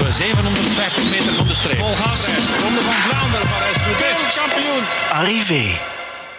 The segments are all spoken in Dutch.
op 750 meter van de streep. Vol gas. Ronde van Vlaanderen, Parijs-Roubaix, kampioen. Arrivé.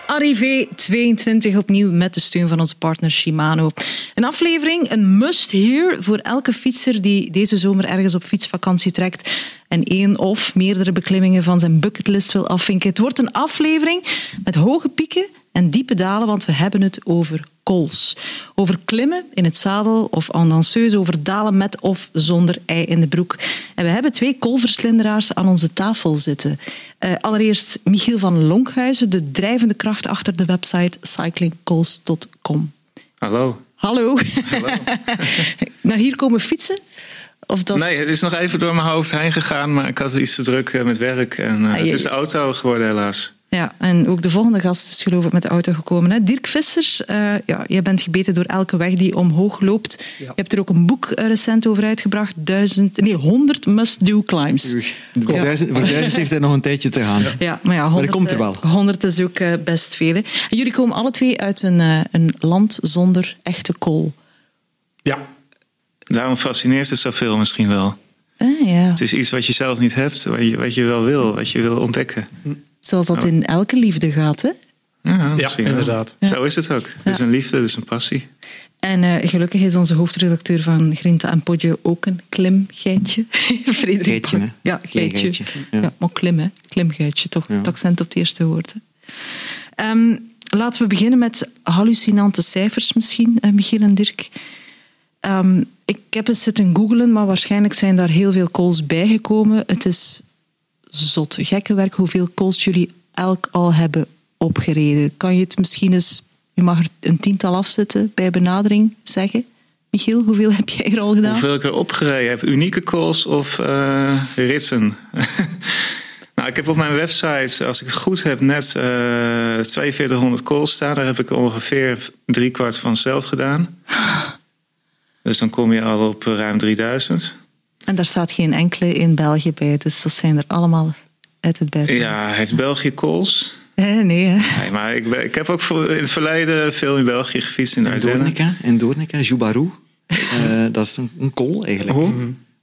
Arrivé 22 opnieuw met de steun van onze partner Shimano. Een aflevering, een must-hear voor elke fietser die deze zomer ergens op fietsvakantie trekt en één of meerdere beklimmingen van zijn bucketlist wil afvinken. Het wordt een aflevering met hoge pieken en diepe dalen, want we hebben het over kools. Over klimmen in het zadel of en danseuse, over dalen met of zonder ei in de broek. En we hebben twee koolverslinderaars aan onze tafel zitten. Uh, allereerst Michiel van Lonkhuizen, de drijvende kracht achter de website cyclingkools.com. Hallo. Hallo. Hallo. Naar hier komen fietsen? Of dat... Nee, het is nog even door mijn hoofd heen gegaan, maar ik had iets te druk eh, met werk. En uh, het is de auto geworden, helaas. Ja, en ook de volgende gast is geloof ik met de auto gekomen. Hè? Dirk Vissers, uh, ja, jij bent gebeten door elke weg die omhoog loopt. Je hebt er ook een boek recent over uitgebracht. Duizend, nee, 100 must-do climbs. Voor, duizend, voor duizend heeft hij nog een tijdje te gaan. Ja, maar ja, 100, maar dat komt er wel. 100 is ook best veel. Hè? En jullie komen alle twee uit een, een land zonder echte kool. Ja, Daarom fascineert het zoveel misschien wel. Ah, ja. Het is iets wat je zelf niet hebt, wat je, wat je wel wil, wat je wil ontdekken. Zoals dat in elke liefde gaat, hè? Ja, ja inderdaad. Zo is het ook. Het is een liefde, het is een passie. En uh, gelukkig is onze hoofdredacteur van Grinta en Podje ook een klimgeitje. Frederik. Geitje, Ja, geitje. Ja. ja. maar klim, hè. Klimgeitje, toch het accent op het eerste woord. Um, laten we beginnen met hallucinante cijfers misschien, uh, Michiel en Dirk. Um, ik heb eens zitten googlen, maar waarschijnlijk zijn daar heel veel calls bijgekomen. Het is zot, gekke werk hoeveel calls jullie elk al hebben opgereden. Kan je het misschien eens, je mag er een tiental afzetten bij benadering zeggen? Michiel, hoeveel heb jij er al gedaan? Hoeveel ik er opgereden heb? Unieke calls of uh, ritsen? nou, ik heb op mijn website, als ik het goed heb, net uh, 4200 calls staan. Daar heb ik ongeveer driekwart van zelf gedaan. Dus dan kom je al op ruim 3000. En daar staat geen enkele in België bij, dus dat zijn er allemaal uit het buitenland. Ja, heeft België calls? Eh, nee, hè? nee, maar ik, ik heb ook in het verleden veel in België gefietst in de. Doornica, in Doornica, Joubarou. uh, dat is een, een kool eigenlijk. Oh.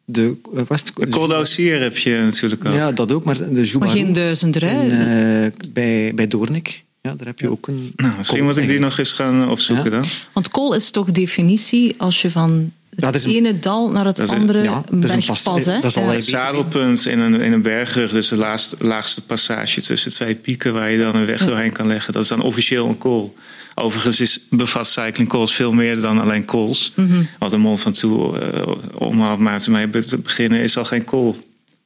De, was de Col heb je natuurlijk ook. Ja, dat ook, maar de Joubarou... Maar geen duizend hè? Uh, bij, bij Doornik. Ja, daar heb je ook een. Nou, misschien moet ik die nog eens gaan eh, opzoeken dan. Want kool is toch definitie als je van het ene dal naar het andere ja, bergpas. Pas, dat is al het zadelpunt in een, in een bergrug, dus de laatste, laagste passage tussen twee pieken waar je dan een weg doorheen kan leggen. Dat is dan officieel een kool. Overigens is, bevat cycling calls veel meer dan alleen calls. Mm Want een mond van toe, uh, om maar mee te beginnen, is al geen kool.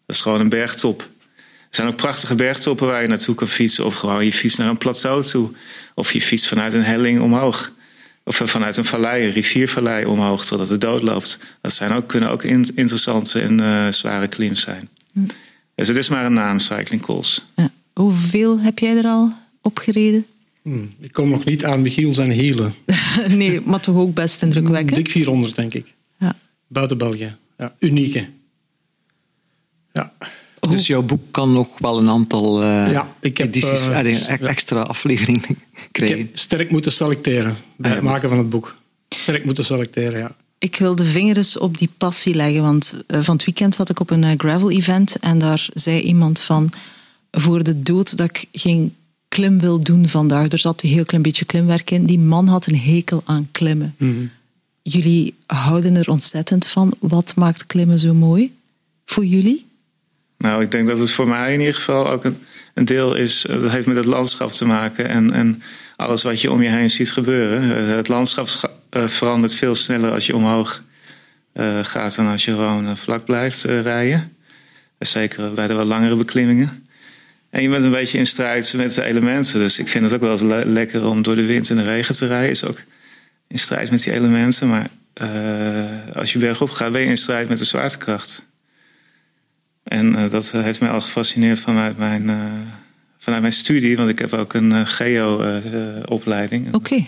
Dat is gewoon een bergtop. Er zijn ook prachtige bergtoppen waar je naartoe kan fietsen. Of gewoon je fietst naar een plateau toe. Of je fietst vanuit een helling omhoog. Of vanuit een vallei, een riviervallei omhoog, totdat het dood loopt. Dat zijn ook, kunnen ook interessante en uh, zware klims zijn. Hm. Dus het is maar een naam, Cycling Calls. Ja. Hoeveel heb jij er al opgereden? Hm, ik kom nog niet aan Michiel zijn hielen. nee, maar toch ook best indrukwekkend. Dik 400, denk ik. Ja. Buiten België. Ja, unieke. Ja. Dus jouw boek kan nog wel een aantal uh, ja, ik heb, edities, uh, extra afleveringen krijgen. Ik sterk moeten selecteren bij het maken van het boek. Sterk moeten selecteren, ja. Ik wil de vingers op die passie leggen, want uh, van het weekend had ik op een gravel-event en daar zei iemand van voor de dood dat ik geen klim wil doen vandaag. Er zat een heel klein beetje klimwerk in. Die man had een hekel aan klimmen. Mm -hmm. Jullie houden er ontzettend van. Wat maakt klimmen zo mooi voor jullie? Nou, ik denk dat het voor mij in ieder geval ook een, deel is. Eh, dat heeft met het landschap te maken en, en alles wat je om je heen ziet gebeuren. Eh, het landschap eh, verandert veel sneller als je omhoog gaat dan als je gewoon vlak blijft rijden. Zeker bij de wat langere beklimmingen. En je bent een beetje in strijd met de elementen. Dus ik vind het ook wel eens lekker om door de wind en de regen te rijden. Is ook in strijd met die elementen. Maar als je bergop gaat, ben je in strijd met de zwaartekracht. En uh, dat heeft mij al gefascineerd vanuit mijn, uh, vanuit mijn studie, want ik heb ook een uh, geo-opleiding. Oké.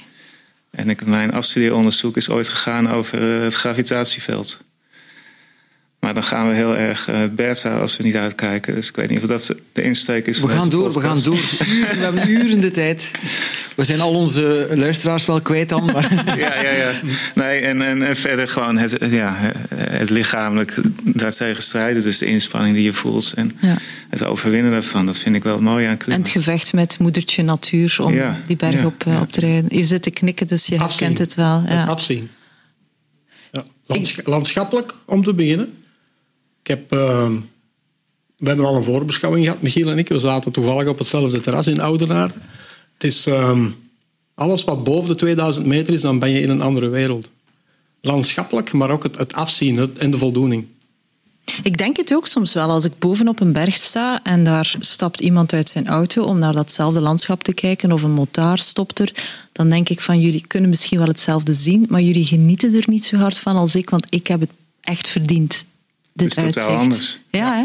En ik, mijn afstudeeronderzoek is ooit gegaan over het gravitatieveld. Maar dan gaan we heel erg uh, beta als we niet uitkijken. Dus ik weet niet of dat de insteek is. We gaan door, we gaan door. we hebben uren de tijd. We zijn al onze luisteraars wel kwijt dan. Maar... ja, ja, ja. Nee, en, en, en, verder gewoon het, ja, het lichamelijk daartegen strijden. Dus de inspanning die je voelt en ja. het overwinnen daarvan. Dat vind ik wel mooi aan klimmen. En het gevecht met moedertje natuur om die berg op, uh, op te rijden. Je zit te knikken, dus je afzien. herkent het wel. Het afzien. Landschappelijk, om te beginnen. Heb, uh, we hebben al een voorbeschouwing gehad, Michiel en ik. We zaten toevallig op hetzelfde terras in Oudenaarde. Het is uh, alles wat boven de 2000 meter is, dan ben je in een andere wereld. Landschappelijk, maar ook het, het afzien het, en de voldoening. Ik denk het ook soms wel. Als ik bovenop een berg sta en daar stapt iemand uit zijn auto om naar datzelfde landschap te kijken of een motaar stopt er, dan denk ik van jullie kunnen misschien wel hetzelfde zien, maar jullie genieten er niet zo hard van als ik, want ik heb het echt verdiend. Dit is totaal anders. Ja, hè?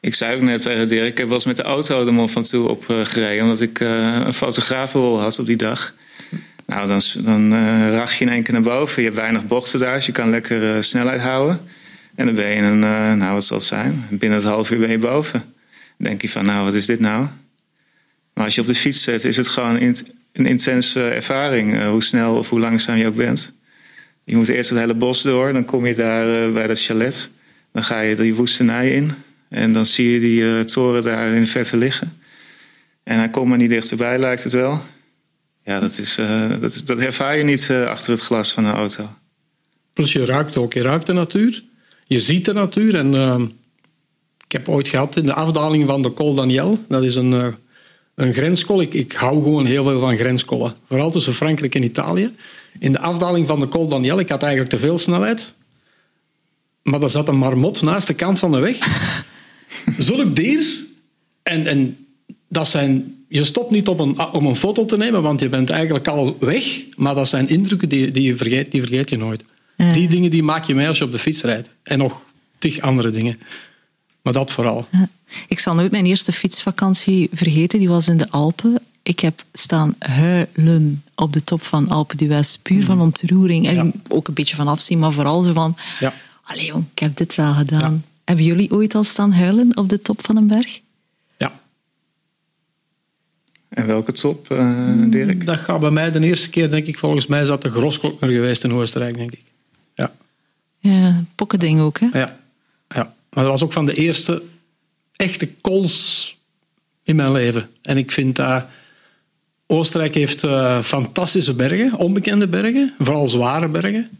Ik zei ook net tegen Dirk, ik heb wel eens met de auto de Mont Ventoux opgereden, omdat ik uh, een fotografenrol had op die dag. Nou, dan, dan uh, rach je in één keer naar boven. Je hebt weinig bochten daar, dus je kan lekker uh, snelheid houden. En dan ben je een, nou wat zal het zijn, binnen het half uur ben je boven. Dan denk je van, nou wat is dit nou? Maar als je op de fiets zit, is het gewoon een intense ervaring, hoe snel of hoe langzaam je ook bent. Je moet eerst het hele bos door, dan kom je daar bij dat chalet. Dan ga je die woestenij in en dan zie je die uh, toren daar in de verte liggen. En hij komt maar niet dichterbij, lijkt het wel. Ja, dat, is, uh, dat, is, dat ervaar je niet uh, achter het glas van een auto. Plus je ruikt ook, je ruikt de natuur. Je ziet de natuur. En ehm, ik heb ooit gehad in de afdaling van de Col Daniel. Dat is een, een. Ik, ik hou gewoon heel veel van grenskollen. Vooral tussen Frankrijk en Italië. In de afdaling van de Col Daniel, ik had eigenlijk te veel snelheid. Maar er zat een marmot naast de kant van de weg. Zulk dier. En, en dat zijn, je stopt niet op een, om een foto te nemen, want je bent eigenlijk al weg. Maar dat zijn indrukken die, die, je, vergeet, die vergeet je nooit. Die dingen die maak je mee als je op de fiets rijdt. En nog tig andere dingen. Maar dat vooral. Ik zal nooit mijn eerste fietsvakantie vergeten. Die was in de Alpen. Ik heb staan huilen op de top van Alpe d'Huez. Puur van ontroering. En ook een beetje van afzien, maar vooral zo van... Ja allee jong, ik heb dit wel gedaan. Hebben jullie ooit al staan huilen op de top van een berg? Ja. En welke top, uh, Dirk? Dat gaat bij mij de eerste keer, denk ik, volgens mij zat de Grosklokkner geweest in Oostenrijk, denk ik. Ja. Ja, pokkending ook, hè? Ja. ja. Maar dat was ook van de eerste echte kools in mijn leven. En ik vind dat... Oostenrijk heeft uh, fantastische bergen, onbekende bergen, vooral zware bergen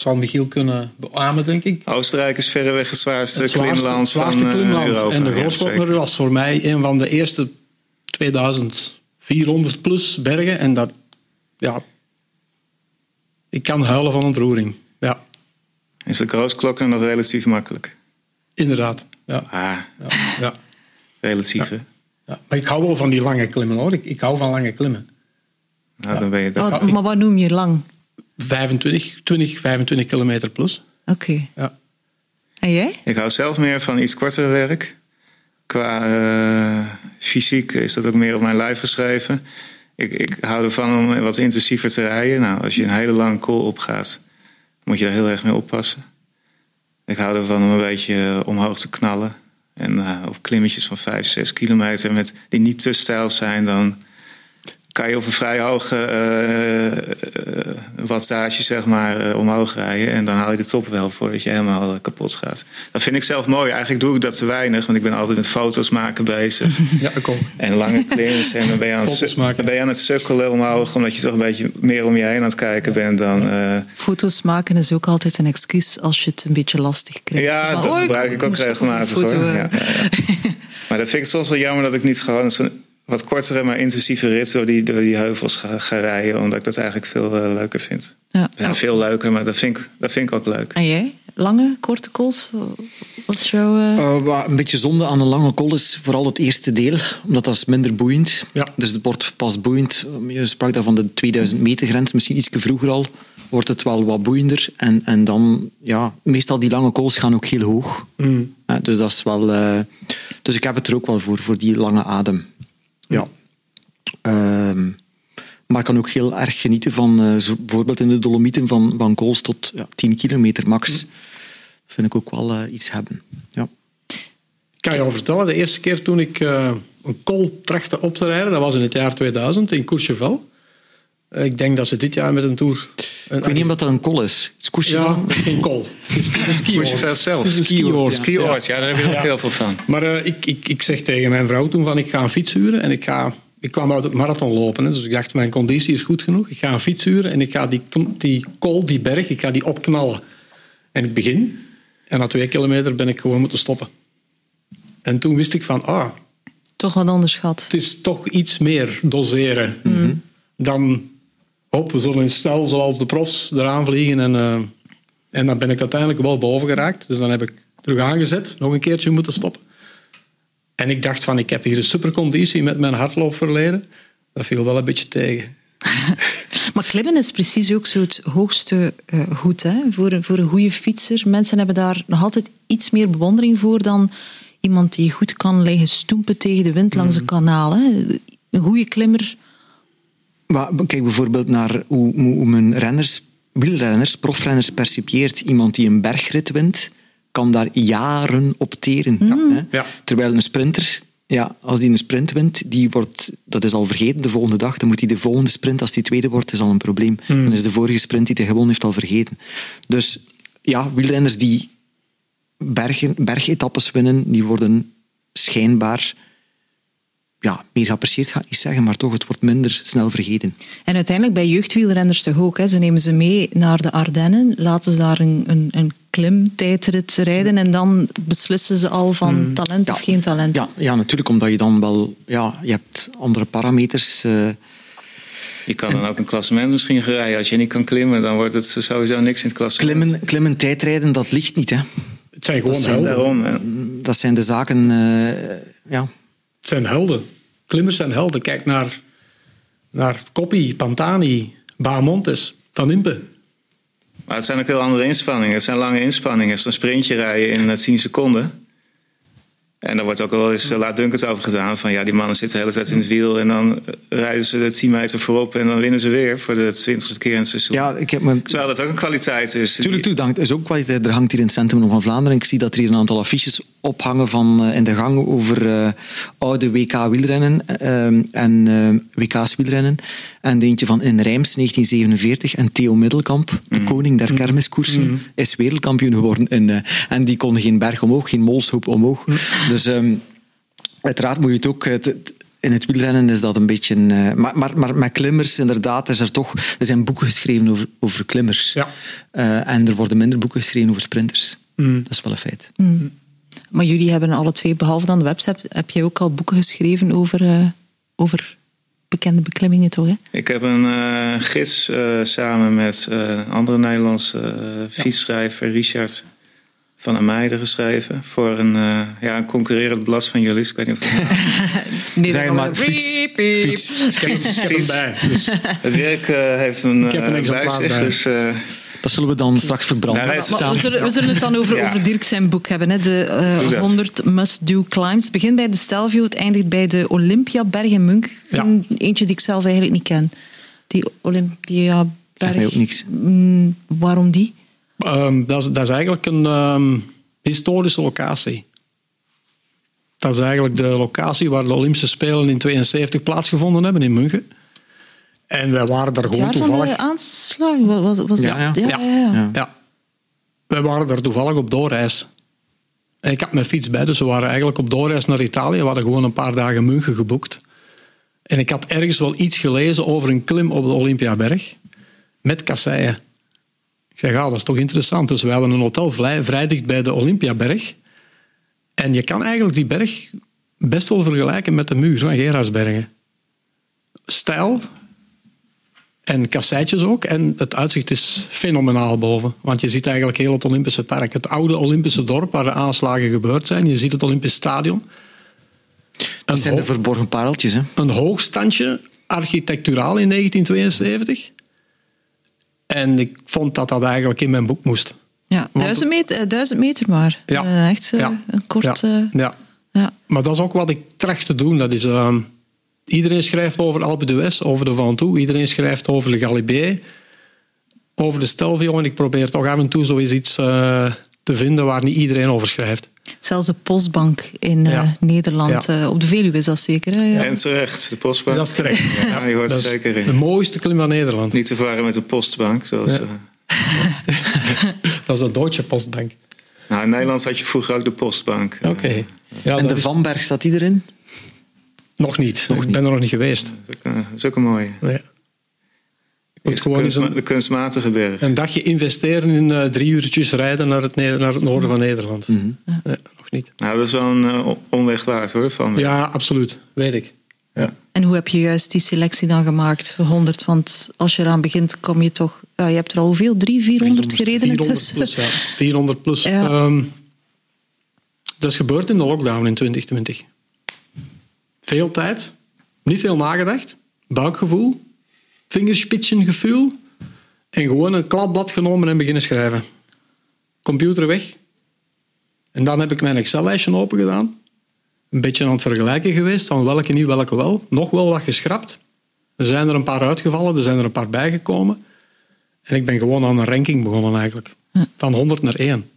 zal Michiel kunnen beamen, denk ik. Oostenrijk is verreweg het zwaarste, het zwaarste klimland zwaarste van eh, klimland. Europa. En de Grootschotner was voor mij een van de eerste 2400 plus bergen. En dat, ja, ik kan huilen van ontroering. Ja. Is de Grootschotner nog relatief makkelijk? Inderdaad, ja. Ah, ja, ja. relatief, ja. ja. Maar ik hou wel van die lange klimmen, hoor. Ik, ik hou van lange klimmen. Nou, dan ben je dat. Oh, maar wat noem je lang? 25, 20, 25 kilometer plus. Oké. Ja. En jij? Ik hou zelf meer van iets korter werk. Qua uh, fysiek is dat ook meer op mijn lijf geschreven. Ik, ik hou ervan om wat intensiever te rijden. Nou, als je een hele lange call opgaat, moet je daar heel erg mee oppassen. Ik hou ervan om een beetje omhoog te knallen. En uh, op klimmetjes van 5, 6 kilometer met, die niet te stijl zijn, dan kan je op een vrij hoge uh, wattage zeg maar, uh, omhoog rijden. En dan haal je de top wel voordat je helemaal kapot gaat. Dat vind ik zelf mooi. Eigenlijk doe ik dat te weinig, want ik ben altijd met foto's maken bezig. Ja, ook. En lange klims. En dan ben, je aan het, dan ben je aan het sukkelen omhoog, omdat je toch een beetje meer om je heen aan het kijken bent dan. Foto's maken is ook altijd een excuus als je het een beetje lastig krijgt. Ja, dat oh, gebruik ik, ook regelmatig hoor. Ja, ja, maar dat vind ik soms wel jammer dat ik niet gewoon wat kortere, maar intensieve rit door die, door die heuvels ga, ga rijden. Omdat ik dat eigenlijk veel uh, leuker vind. Ja. ja. veel leuker, maar dat vind, ik, dat vind ik ook leuk. En jij? Lange, korte kools? Wat is jouw... Uh... Uh, een beetje zonde aan een lange kool is vooral het eerste deel. Omdat dat is minder boeiend. Ja. Dus het wordt pas boeiend. Je sprak daar van de 2000 meter grens. Misschien iets vroeger al wordt het wel wat boeiender. En, en dan, ja, meestal die lange kools gaan ook heel hoog. Mm. dus dat is wel... dus ik heb het er ook wel voor, voor die lange adem. Ja. Um, maar ik kan ook heel erg genieten van, uh, zo, bijvoorbeeld in de Dolomieten, van, van Kools tot ja, 10 kilometer max. Mm. vind ik ook wel eh, iets hebben. Ja. Ik kan je al vertellen, de eerste keer toen ik uh, een kool trachtte op te rijden, dat was in het jaar 2000 in Courchevel. Uh, ik denk dat ze dit jaar met een tour... Een, ik weet niet of dat een kol is. is ja, geen kool. Het is een skioord. zelf. Het is een skioord. Skioord, ja. ja, daar heb je ook heel veel van. Maar uh, ik, ik, ik zeg tegen mijn vrouw toen van ik ga een fiets huren en ik ga... Ik kwam uit het marathon lopen, hè, dus ik dacht mijn conditie is goed genoeg. Ik ga een fiets huren en ik ga die, die kool, die berg, ik ga die opknallen. En ik begin en na twee kilometer ben ik gewoon moeten stoppen. En toen wist ik van, ah... Toch wat onderschat. Het is toch iets meer doseren mm. dan... Hop, we zullen in stel zoals de profs eraan vliegen. En, uh, en dan ben ik uiteindelijk wel boven geraakt. Dus dan heb ik terug aangezet, nog een keertje moeten stoppen. En ik dacht van, ik heb hier een superconditie met mijn hardloopverleden. Dat viel wel een beetje tegen. maar klimmen is precies ook zo het hoogste uh, goed hè? Voor, voor een goede fietser. Mensen hebben daar nog altijd iets meer bewondering voor dan iemand die goed kan liggen stoempen tegen de wind langs een mm. kanaal. Hè? Een goede klimmer. Maar kijk bijvoorbeeld naar hoe, hoe men renners, wielrenners, profrenners percipieert. Iemand die een bergrit wint, kan daar jaren op teren. Mm. Hè? Ja. Terwijl een sprinter ja, als die een sprint wint, die wordt, dat is al vergeten de volgende dag. Dan moet hij de volgende sprint, als die tweede wordt, is al een probleem. Mm. Dan is de vorige sprint die hij gewonnen heeft al vergeten. Dus ja, wielrenners die bergen, bergetappes winnen, die worden schijnbaar ja, meer geapprecieerd, ga ik niet zeggen, maar toch, het wordt minder snel vergeten. En uiteindelijk bij jeugdwielrenners toch ook. Hè? Ze nemen ze mee naar de Ardennen, laten ze daar een, een, een klimtijdrit rijden en dan beslissen ze al van mm. talent of geen talent. Ja, ja, natuurlijk, omdat je dan wel... Ja, je hebt andere parameters... Uh, je kan dan ook een klassement misschien rijden. Als je niet kan klimmen, dan wordt het sowieso niks in het klassement. Klimmen, klimmen tijdrijden, dat ligt niet. Hè. Het zijn gewoon dat zijn, helden. Dat zijn de zaken, uh, ja. Het zijn helden. Klimmers zijn helden. Kijk naar, naar Coppi, Pantani, Bahamontes, Van Impe. Maar het zijn ook heel andere inspanningen. Het zijn lange inspanningen. Zo'n sprintje rijden in 10 seconden. En daar wordt ook wel eens uh, laatdunkend over gedaan. Van ja, die mannen zitten de hele tijd in het wiel. En dan rijden ze de 10 meter voorop. En dan winnen ze weer voor de twintigste keer in het seizoen. Ja, ik heb me... Terwijl dat ook een kwaliteit is. Tuurlijk, toe, dank. is ook kwaliteit. Er hangt hier in het centrum van Vlaanderen. Ik zie dat er hier een aantal affiches ophangen van, uh, in de gang over uh, oude WK-wielrennen. en WK's wielrennen. En eentje van in Rijms 1947. En Theo Middelkamp, de mm. koning der mm. kermiskoersen, mm. is wereldkampioen geworden. In, en die kon geen berg omhoog, geen molshoop omhoog. Dus um, uiteraard moet je het ook... in het wielrennen is dat een beetje... Uh, maar, maar, maar met klimmers, inderdaad, is er toch... Er zijn boeken geschreven over, over klimmers. Ja. Uh, en er worden minder boeken geschreven over sprinters. Mm. Dat is wel een feit. Mm. Maar jullie hebben alle twee, behalve dan de website, heb jij ook al boeken geschreven over, uh, over bekende beklimmingen, toch? Hè? Ik heb een gids samen met een andere Nederlandse fietsschrijver, Richard van Ameide geschreven voor een, uh, ja, een concurrerend blad van jullie. Ik weet niet of nee, zeg maar fiets. fiets. fiets. fiets. Dus. Dirk uh, heeft een, Ik heb een bij zich, dus... Dat zullen we dan straks verbranden. We, zullen, we, zullen, het dan over, ja. over Dirk zijn boek hebben. Hè. De 100 must-do climbs. Het begint bij de Stelvio, het eindigt bij de Olympiaberg in Munk. Ja. Eentje die ik zelf eigenlijk niet ken. Die Olympiaberg. Zeg mij ook niks. Mm, waarom die? Um, dat, is, dat, is, eigenlijk een um, historische locatie. Dat is eigenlijk de locatie waar de Olympische Spelen in 72 plaatsgevonden hebben, in München. En wij waren daar gewoon toevallig... Van de aanslag? Was, was ja, ja. Ja, ja, ja. Wij waren daar toevallig op doorreis. En ik had mijn fiets bij, dus we waren eigenlijk op doorreis naar Italië. We hadden gewoon een paar dagen München geboekt. En ik had ergens wel iets gelezen over een klim op de Olympiaberg. Met kasseien. Ik zeg, ah, dat is toch interessant. Dus we hadden een hotel vrij, vrij dicht bij de Olympiaberg. En je kan eigenlijk die berg best wel vergelijken met de muur van Gerardsbergen. Stijl en kasseitjes ook. En het uitzicht is fenomenaal boven. Want je ziet eigenlijk heel het Olympische park. Het oude Olympische dorp waar de aanslagen gebeurd zijn. Je ziet het Olympisch Stadion. Dat zijn de verborgen pareltjes. Hè? Een hoogstandje, architecturaal in 1972. En ik vond dat dat eigenlijk in mijn boek moest. Ja, duizend meter, eh, duizend meter maar. Ja. Uh, echt uh, ja. een kort... Ja. ja. ja. Maar dat is ook wat ik tracht te doen. Dat is, ehm, iedereen schrijft over Alpe d'Huez, over de Ventoux. Iedereen schrijft over de Galibier, over de Stelvio. En ik probeer toch af en toe zoiets te te vinden waar niet iedereen over schrijft. Zelfs de postbank in eh. Nederland, Ja. eh, op de Veluwe is dat zeker. Hè? Ja. En terecht, de postbank. Dat is terecht. Ja, die hoort er Dat is zeker de in. mooiste klim van Nederland. Niet te verwarren met de postbank. Zoals, Ja. eh, Dat is de Deutsche Postbank. nou, in Nederland had je vroeger ook de postbank. Oké. Ja, en de is- Vanberg, staat die erin? Nog niet. ik ben er nog niet geweest. Dat is ook een- ook een mooie. Nee. Is de, kunstma- een, de kunstmatige berg. een dagje investeren in eh, drie uurtjes rijden naar het, naar het noorden van Nederland. Mhm. Nee, nog niet. Nou, dat is wel een eh, omweg waard hoor. Van Ja, absoluut. Weet ik. Ja. En hoe heb je juist die selectie dan gemaakt, 100? Want als je eraan begint, kom je toch... Ja, je hebt er al hoeveel? Drie, 400 gereden 400 intussen? plus, ja. 400 plus. Ja. Ehm, dat is gebeurd in de lockdown in 2020. Veel tijd, niet veel nagedacht, buikgevoel, vingerspitsengevoel en gewoon een kladblad genomen en beginnen schrijven. Computer weg. En dan heb ik mijn Excel-lijstje open gedaan. Een beetje aan het vergelijken geweest van welke niet, welke wel. Nog wel wat geschrapt. Er zijn er een paar uitgevallen, er zijn er een paar bijgekomen. En ik ben gewoon aan een ranking begonnen eigenlijk. Van 100 naar 1.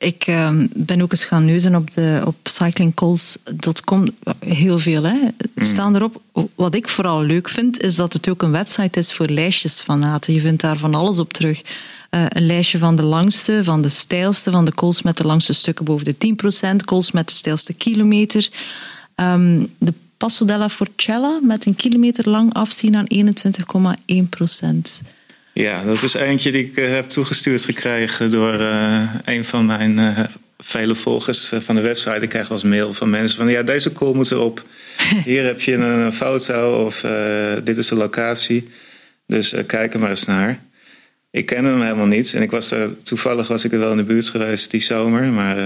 Ik ehm, ben ook eens gaan neuzen op, de, op cyclingcalls.com. Heel veel, hè. Mm. Staan erop. Wat ik vooral leuk vind, is dat het ook een website is voor lijstjesfanaten. Je vindt daar van alles op terug. Eh, een lijstje van de langste, van de stijlste, van de calls met de langste stukken boven de 10%, calls met de stijlste kilometer. Ehm, de Passo della Forcella met een kilometer lang afzien aan 21,1%. Ja, dat is eentje die ik eh, heb toegestuurd gekregen door eh, een van mijn eh, vele volgers van de website. Ik krijg wel eens mail van mensen van ja, deze call moet erop. Hier heb je een foto of dit is de locatie. Dus kijk er maar eens naar. Ik kende hem helemaal niet en ik was er, toevallig was ik er wel in de buurt geweest die zomer. Maar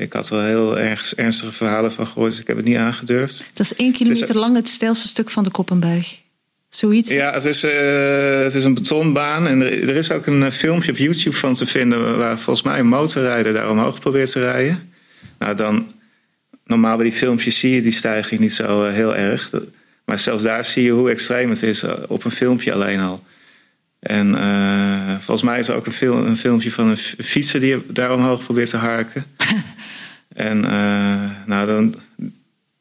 ik had er wel heel erg ernstige verhalen van gehoord, dus ik heb het niet aangedurfd. Dat is één kilometer lang het stijlste stuk van de Koppenberg. Zoiets. Ja, het is, eh, het is een betonbaan. En er, er is ook een eh, filmpje op YouTube van te vinden... waar volgens mij een motorrijder daar omhoog probeert te rijden. Nou, dan... Normaal bij die filmpjes zie je die stijging niet zo eh, heel erg. Maar zelfs daar zie je hoe extreem het is op een filmpje alleen al. En volgens mij is er ook een, fil- een filmpje van een fietser... die daar omhoog probeert te harken. en nou, dan...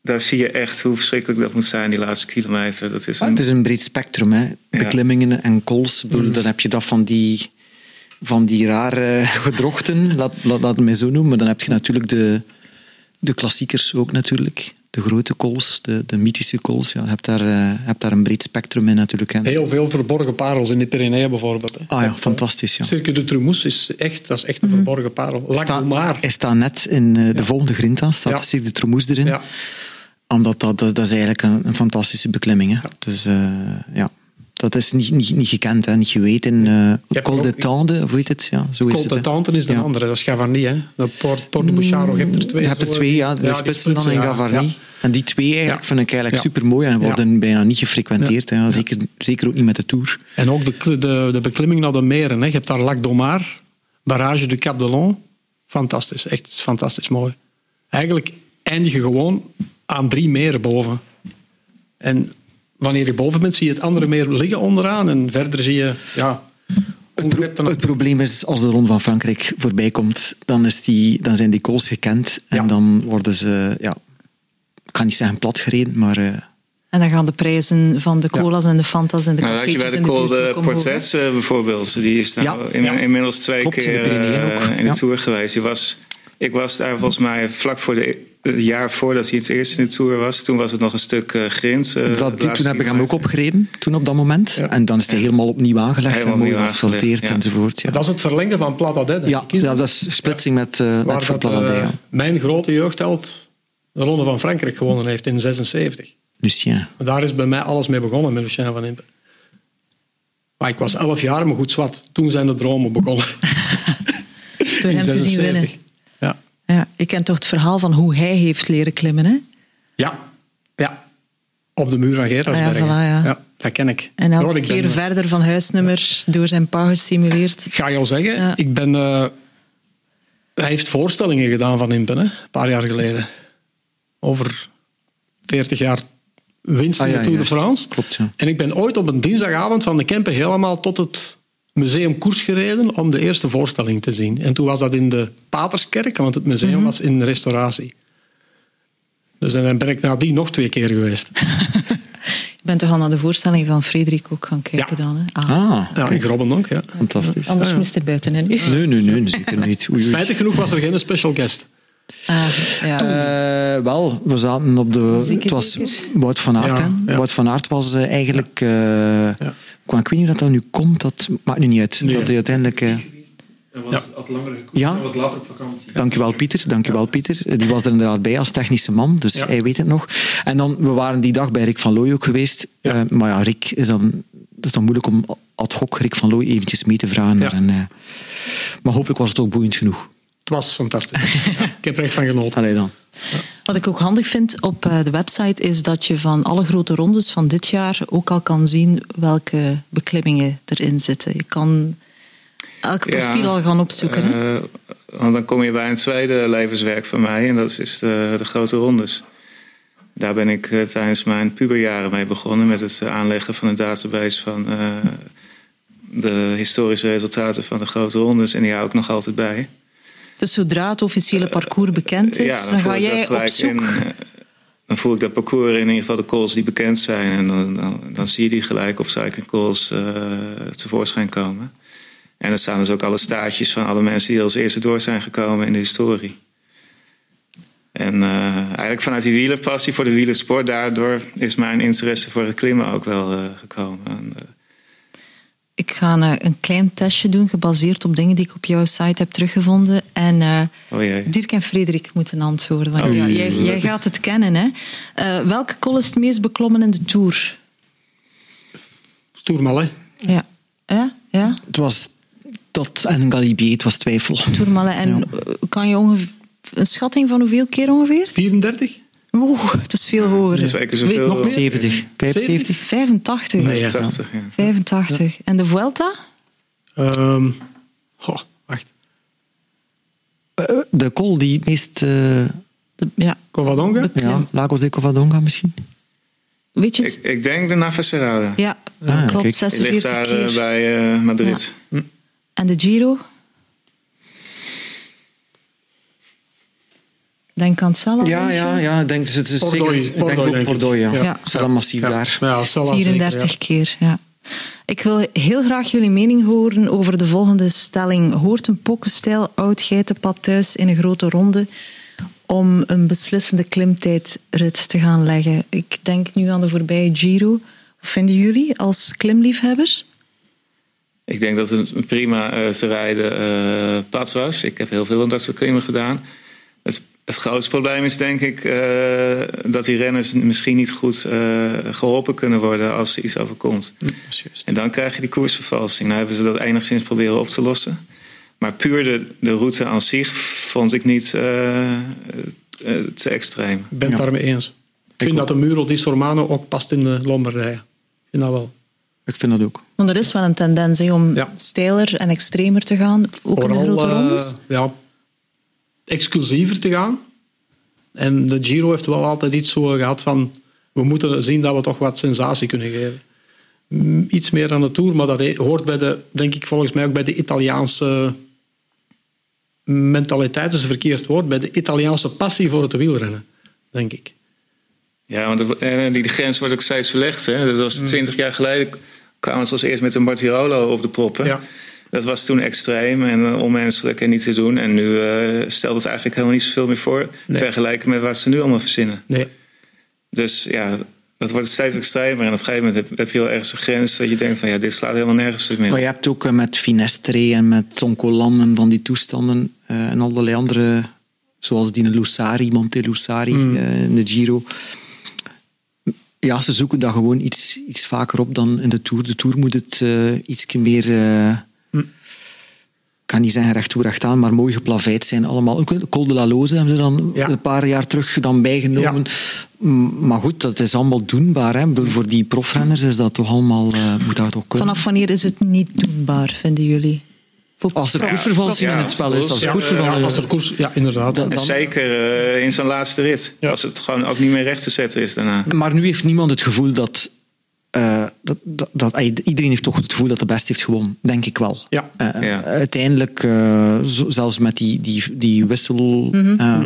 Daar zie je echt hoe verschrikkelijk dat moet zijn, die laatste kilometer. Dat is een, Het is een breed spectrum, hè. Beklimmingen en. Ik bedoel, Dan heb je dat van die, van die rare gedrochten, laat, laat, laat het mij zo noemen. Maar dan heb je natuurlijk de, de klassiekers ook natuurlijk. De grote calls, de, de mythische calls. Ja, je hebt daar, eh, je hebt daar een breed spectrum in natuurlijk. Hè. Heel veel verborgen parels in de Pyreneeën bijvoorbeeld. hè. Ah ja, fantastisch. Ja. Cirque de Trumous is echt, dat is echt een verborgen parel. Lac Mar. Hij staat net in eh, de volgende grinta, staat Ja. Cirque de Tromous erin. Ja. Omdat dat, dat, dat is eigenlijk een, een fantastische beklimming. Hè. Dus eh, ja, dat is niet, niet, niet gekend, hè, niet geweten. Uh, Col de of hoe heet het? Ja, zo is Col de. Tante is de Ja. andere, dat is Gavarnie. Hè. De Port, Port de Bouchard, je hebt er twee. Je hebt er twee, ja. De die spitsen dan in ja, Gavarnie. ja. En die twee eigenlijk Ja. vind ik eigenlijk Ja. super mooi en Ja. worden bijna niet gefrequenteerd. Hè. Zeker, zeker ook niet met de Tour. En ook de, de, de beklimming naar de meren. Hè. Je hebt daar Lac d'Omar, Barrage du Cap de Long. Fantastisch, echt fantastisch mooi. Eigenlijk eindig je gewoon aan drie meren boven. En wanneer je boven bent, zie je het andere meer liggen onderaan. En verder zie je, ja, Het probleem is, als de Ronde van Frankrijk voorbij komt, dan, is die, dan zijn die calls gekend. En Ja. dan worden ze, ja, ik kan niet zeggen platgereden, maar... eh, En dan gaan de prijzen van de cola's en de fantas en de Nou, had je cafeetjes bij de in de Col buurt de ook omhoog, hè? Portret eh, bijvoorbeeld. Die is nou Ja, in- ja. inmiddels twee Klopt, in de keer eh, in de ja. Tour geweest. Die was, ik was daar volgens mij vlak voor de, het jaar voordat hij het eerst in de Tour was. Toen was het nog een stuk eh grind. eh, dat, die, toen heb ik hem ook opgereden, toen op dat moment. Ja. En dan is hij helemaal opnieuw aangelegd Helemaal en mooi opnieuw geasfalteerd ja. enzovoort. Ja, Dat is het verlengde van Plata denk ja, ik. Is ja, dat? is splitsing met, eh met Waar dat, Verpladadé, eh, ja. mijn grote jeugdheld de Ronde van Frankrijk gewonnen heeft in 76. Lucien. Daar is bij mij alles mee begonnen met Lucien van Impe. Maar ik was elf jaar, maar goed zwart. Toen zijn de dromen begonnen. Door In hem te zien 76. winnen. Ja. Ja, je kent toch het verhaal van hoe hij heeft leren klimmen, hè? Ja. ja. Op de muur van Gerardsbergen. Ah ja, voilà, ja. dat ken ik. En elke ik keer ben, verder van huisnummers door zijn pa gestimuleerd. Ik ga jou zeggen, Ja. ik ben... eh, hij heeft voorstellingen gedaan van Impen, hè, een paar jaar geleden. Over 40 jaar winst Ah, in ja, de Tour de. France. Klopt, ja. En ik ben ooit op een dinsdagavond van de Kempen helemaal tot het museumkoers gereden om de eerste voorstelling te zien. En toen was dat in de Paterskerk, want het museum was in restauratie. Dus dan ben ik nadien nog twee keer geweest. Je bent toch al naar de voorstelling van Frederik ook gaan kijken Ja. dan? Hè? Ah. Ah, Ja, in Grobben ook, ja. fantastisch. Anders moest hij buiten in. Nee, nee, nee, zeker niet. Oei, oei. Spijtig genoeg was er geen special guest. Ah, ja. Eh, wel, we zaten op de. Zeker, het was zeker. Wout van Aert. Ja, hè. ja. Wout van Aert was eh, eigenlijk. eh, Ik weet niet hoe dat, dat nu komt, dat maakt nu niet uit. Nee. Dat hij uiteindelijk. eh, Hij was, Ja. had langer gekozen. Ja. Hij was later op vakantie. Dankjewel Pieter, dankjewel Pieter. Die was er inderdaad bij als technische man, dus Ja. hij weet het nog. En dan, we waren die dag bij Rick van Looy ook geweest. Ja. Eh, maar ja, Rick is dan, het is dan moeilijk om ad hoc Rick van Looy eventjes mee te vragen. Ja. naar een, eh, maar hopelijk was het ook boeiend genoeg. Was fantastisch. Ja, ik heb er echt van genoten. Allee dan. Wat ik ook handig vind op eh, de website is dat je van alle grote rondes van dit jaar ook al kan zien welke beklimmingen erin zitten. Je kan elk Ja. profiel al gaan opzoeken. Eh, want dan kom je bij een tweede levenswerk van mij en dat is de, de grote rondes. Daar ben ik eh, tijdens mijn puberjaren mee begonnen met het aanleggen van een database van eh, de historische resultaten van de grote rondes. En die hou ik nog altijd bij. Dus zodra het officiële parcours bekend is, ja, dan, ga jij op zoek. in. eh, Dan voer ik dat parcours in, ieder geval de calls die bekend zijn. En dan, dan, dan zie je die gelijk op cycling calls eh, tevoorschijn komen. En er staan dus ook alle staartjes van alle mensen die als eerste door zijn gekomen in de historie. En eh, eigenlijk vanuit die wielerpassie voor de wielersport, daardoor is mijn interesse voor het klimmen ook wel eh, gekomen. En, eh, Ik ga een, een klein testje doen, gebaseerd op dingen die ik op jouw site heb teruggevonden. En eh. Dirk en Frederik moeten antwoorden. Want ja, jij, jij gaat het kennen. Hè? Eh, welke col is het meest beklommen in de Tour? Tourmalet. Ja. Ja? ja? Het was tot en Galibier, het was twijfel. Tourmalet. En Ja. eh, kan je ongeveer, een schatting van hoeveel keer ongeveer? 34? Oeh, het is veel hoger. Twee keer Weet zoveel. nog meer? 70, 75. 85. Nee, ja. 80, ja. 85. En de Vuelta? Ehm goh, wacht. Eh, De col die meest... eh, De- ja. Covadonga? ja, Lagos de Covadonga misschien. Weet je Ik, het? ik denk de Navacerrada. Ja, Ah, klopt. kijk. Die ligt 46 daar keer. eh, bij eh, Madrid. En de Giro? Denk aan het Sella. Ja, ja, ja. Ik denk, het is Pordoi, zeker, denk ook. Pordoi, ja. Massief Ja. daar. Ja, Stella 34 zeker, keer, ja. Ik wil heel graag jullie mening horen over de volgende stelling. Hoort een pokkenstijl oud geitenpad thuis in een grote ronde om een beslissende klimtijdrit te gaan leggen? Ik denk nu aan de voorbije Giro. Wat vinden jullie als klimliefhebbers? Ik denk dat het een prima eh, te rijden eh pad was. Ik heb heel veel van dat soort klimmen gedaan. Het, grootste probleem is denk ik eh, dat die renners misschien niet goed eh, geholpen kunnen worden als er iets overkomt. En dan krijg je die koersvervalsing. Nou hebben ze dat enigszins proberen op te lossen. Maar puur de, de route aan zich vond ik niet eh, eh, te extreem. Ik ben het Ja. daarmee eens. Ik vind dat de Muro di Sormano ook past in de Lombardije. Ik vind dat wel. Ik vind dat ook. Want er is wel een tendens om Ja. steiler en extremer te gaan, ook in de grote rondes. ja, exclusiever te gaan. En de Giro heeft wel altijd iets zo gehad van... We moeten zien dat we toch wat sensatie kunnen geven. Mm, Iets meer dan de Tour, maar dat hoort bij de, denk ik volgens mij ook bij de Italiaanse mentaliteit, is een verkeerd woord, bij de Italiaanse passie voor het wielrennen, denk ik. Ja, want de, eh, die grens wordt ook steeds verlegd. Hè? Dat Mm. was twintig jaar geleden kwamen ze als eerst met een Martirolo op de proppen. Ja. Dat was toen extreem en eh, onmenselijk en niet te doen. En nu eh, stelt het eigenlijk helemaal niet zoveel meer voor. Nee. Vergelijken met wat ze nu allemaal verzinnen. Nee, Dus ja, dat wordt steeds extremer. En op een gegeven moment heb, heb je wel ergens een grens dat je denkt van ja, dit slaat helemaal nergens meer. Maar je hebt ook eh, met Finestre en met Zoncolan en van die toestanden eh, en allerlei andere, zoals die Lussari, Monte Lussari eh, in de Giro. Ja, ze zoeken dat gewoon iets, iets vaker op dan in de Tour. De Tour moet het eh iets meer, eh, kan niet zeggen recht toe recht aan, maar mooi geplaveid zijn allemaal. Ook Col de la Loze hebben ze dan Ja. een paar jaar terug dan bijgenomen. Maar goed, dat is allemaal doenbaar. Hè. Ik bedoel, voor die profrenners is dat toch allemaal, eh, moet dat toch kunnen. Vanaf wanneer is het niet doenbaar, vinden jullie? Voor Als er koersvervalsing Ja, in het spel is, als er ja, koersvervalsing ja, als er koers, ja inderdaad. Dan- zeker eh, in zo'n laatste rit. Ja. Als het gewoon ook niet meer recht te zetten is daarna. Maar nu heeft niemand het gevoel dat, eh, dat dat, dat, dat- iedereen heeft toch het gevoel dat de beste heeft gewonnen, denk ik wel. Ja. Eh, Ja. Uiteindelijk, eh, zo- zelfs met die, die, die wissel, eh,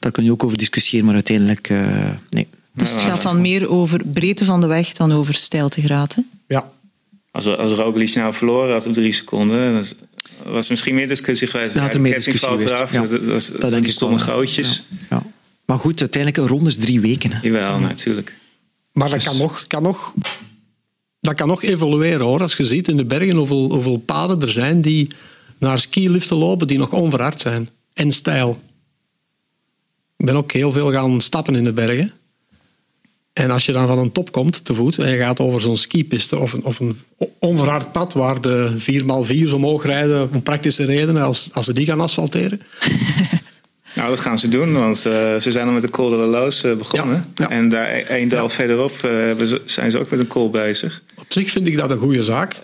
daar kun je ook over discussiëren, maar uiteindelijk, eh, nee. Dus het gaat dan meer over breedte van de weg dan over stijltegraad. hè? Ja. Als, als Roglic nou verloren had op drie seconden, was er misschien meer discussie geweest. Dan had er meer discussie geweest. eraf, Ja, dat, dat, dat denk ik stomme gootjes. Ja. Maar goed, uiteindelijk, een ronde is drie weken. Hè. Jawel, natuurlijk. Maar dat Dus- kan nog, kan nog, dat kan nog evolueren hoor. Als je ziet in de bergen hoeveel, hoeveel paden er zijn die naar skiliften lopen die nog onverhard zijn. En stijl. Ik ben ook heel veel gaan stappen in de bergen. En als je dan van een top komt te voet en je gaat over zo'n skipiste of een, of een onverhard pad waar de 4x4's omhoog rijden om praktische redenen, als, als ze die gaan asfalteren. Nou, dat gaan ze doen, want eh, ze zijn al met de Col de la Loos eh, begonnen. Ja, ja. En daar e- één dal verderop eh, zijn ze ook met een col bezig. Op zich vind ik dat een goede zaak.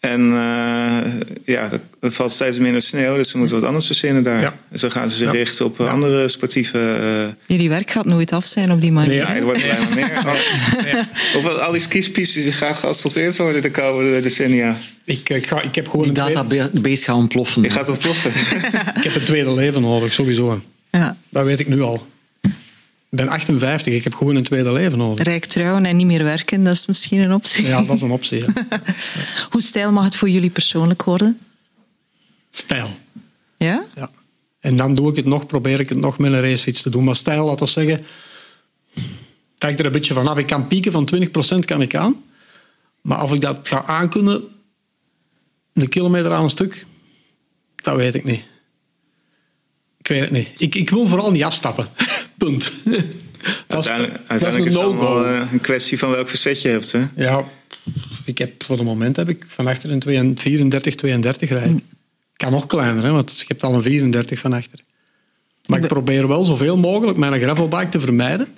En eh, ja, er, valt steeds minder sneeuw, dus ze moeten wat anders verzinnen daar. Ja. Dus dan gaan ze zich Ja. richten op eh, andere sportieve... eh Jullie werk gaat nooit af zijn op die manier. Nee, ja, er wordt alleen maar meer. Of wel al die skispistes die gaan geasfalteerd worden de komende decennia. Ik, ik, ga, ik heb gewoon Die database gaat ontploffen. Die gaat ontploffen. ik heb een tweede leven nodig, sowieso. Ja. Dat weet ik nu al. Ik ben 58, ik heb gewoon een tweede leven nodig. Rijk trouwen en niet meer werken, dat is misschien een optie. Ja, dat is een optie. ja. Hoe stijl mag het voor jullie persoonlijk worden? Stijl. Ja? Ja. En dan doe ik het nog, probeer ik het nog met een racefiets te doen. Maar stijl, laten we zeggen, hangt er een beetje vanaf. Ik kan pieken van 20% kan ik aan. Maar of ik dat ga aankunnen, een kilometer aan een stuk, dat weet ik niet. Ik weet het niet. Ik, ik wil vooral niet afstappen. Punt. Dat is, Uiteindelijk, dat is uiteindelijk een is het allemaal eh, een kwestie van welk verzet je hebt. Hè? Ja, ik heb voor het moment heb ik van achter een 32, 34, 32 rijden. Kan nog kleiner, hè, want je hebt al een 34 van achter. Maar ik Ik probeer wel zoveel mogelijk mijn gravelbike te vermijden.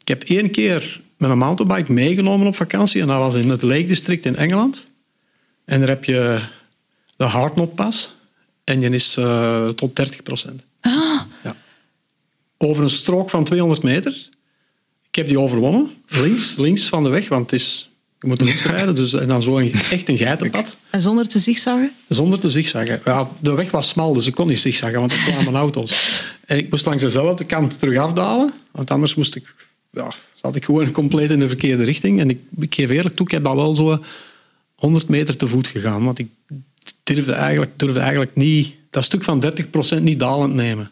Ik heb één keer met een mountainbike meegenomen op vakantie en dat was in het Lake District in Engeland. En daar heb je de Hardknot Pass en je is eh, tot 30 procent. Ja. Over een strook van 200 meter. Ik heb die overwonnen, links, links van de weg, want het is, je moet links rijden, dus, en dan zo een, echt een geitenpad, En zonder te zigzaggen? zonder te zigzaggen. Ja, de weg was smal, dus ik kon niet zigzaggen, want er kwamen auto's. En ik moest langs dezelfde kant terug afdalen, want anders moest ik, ja, zat ik gewoon compleet in de verkeerde richting. En ik, ik geef eerlijk toe, ik heb dat wel zo 100 meter te voet gegaan, want ik durfde eigenlijk, durfde eigenlijk niet, dat stuk van 30% niet dalend nemen.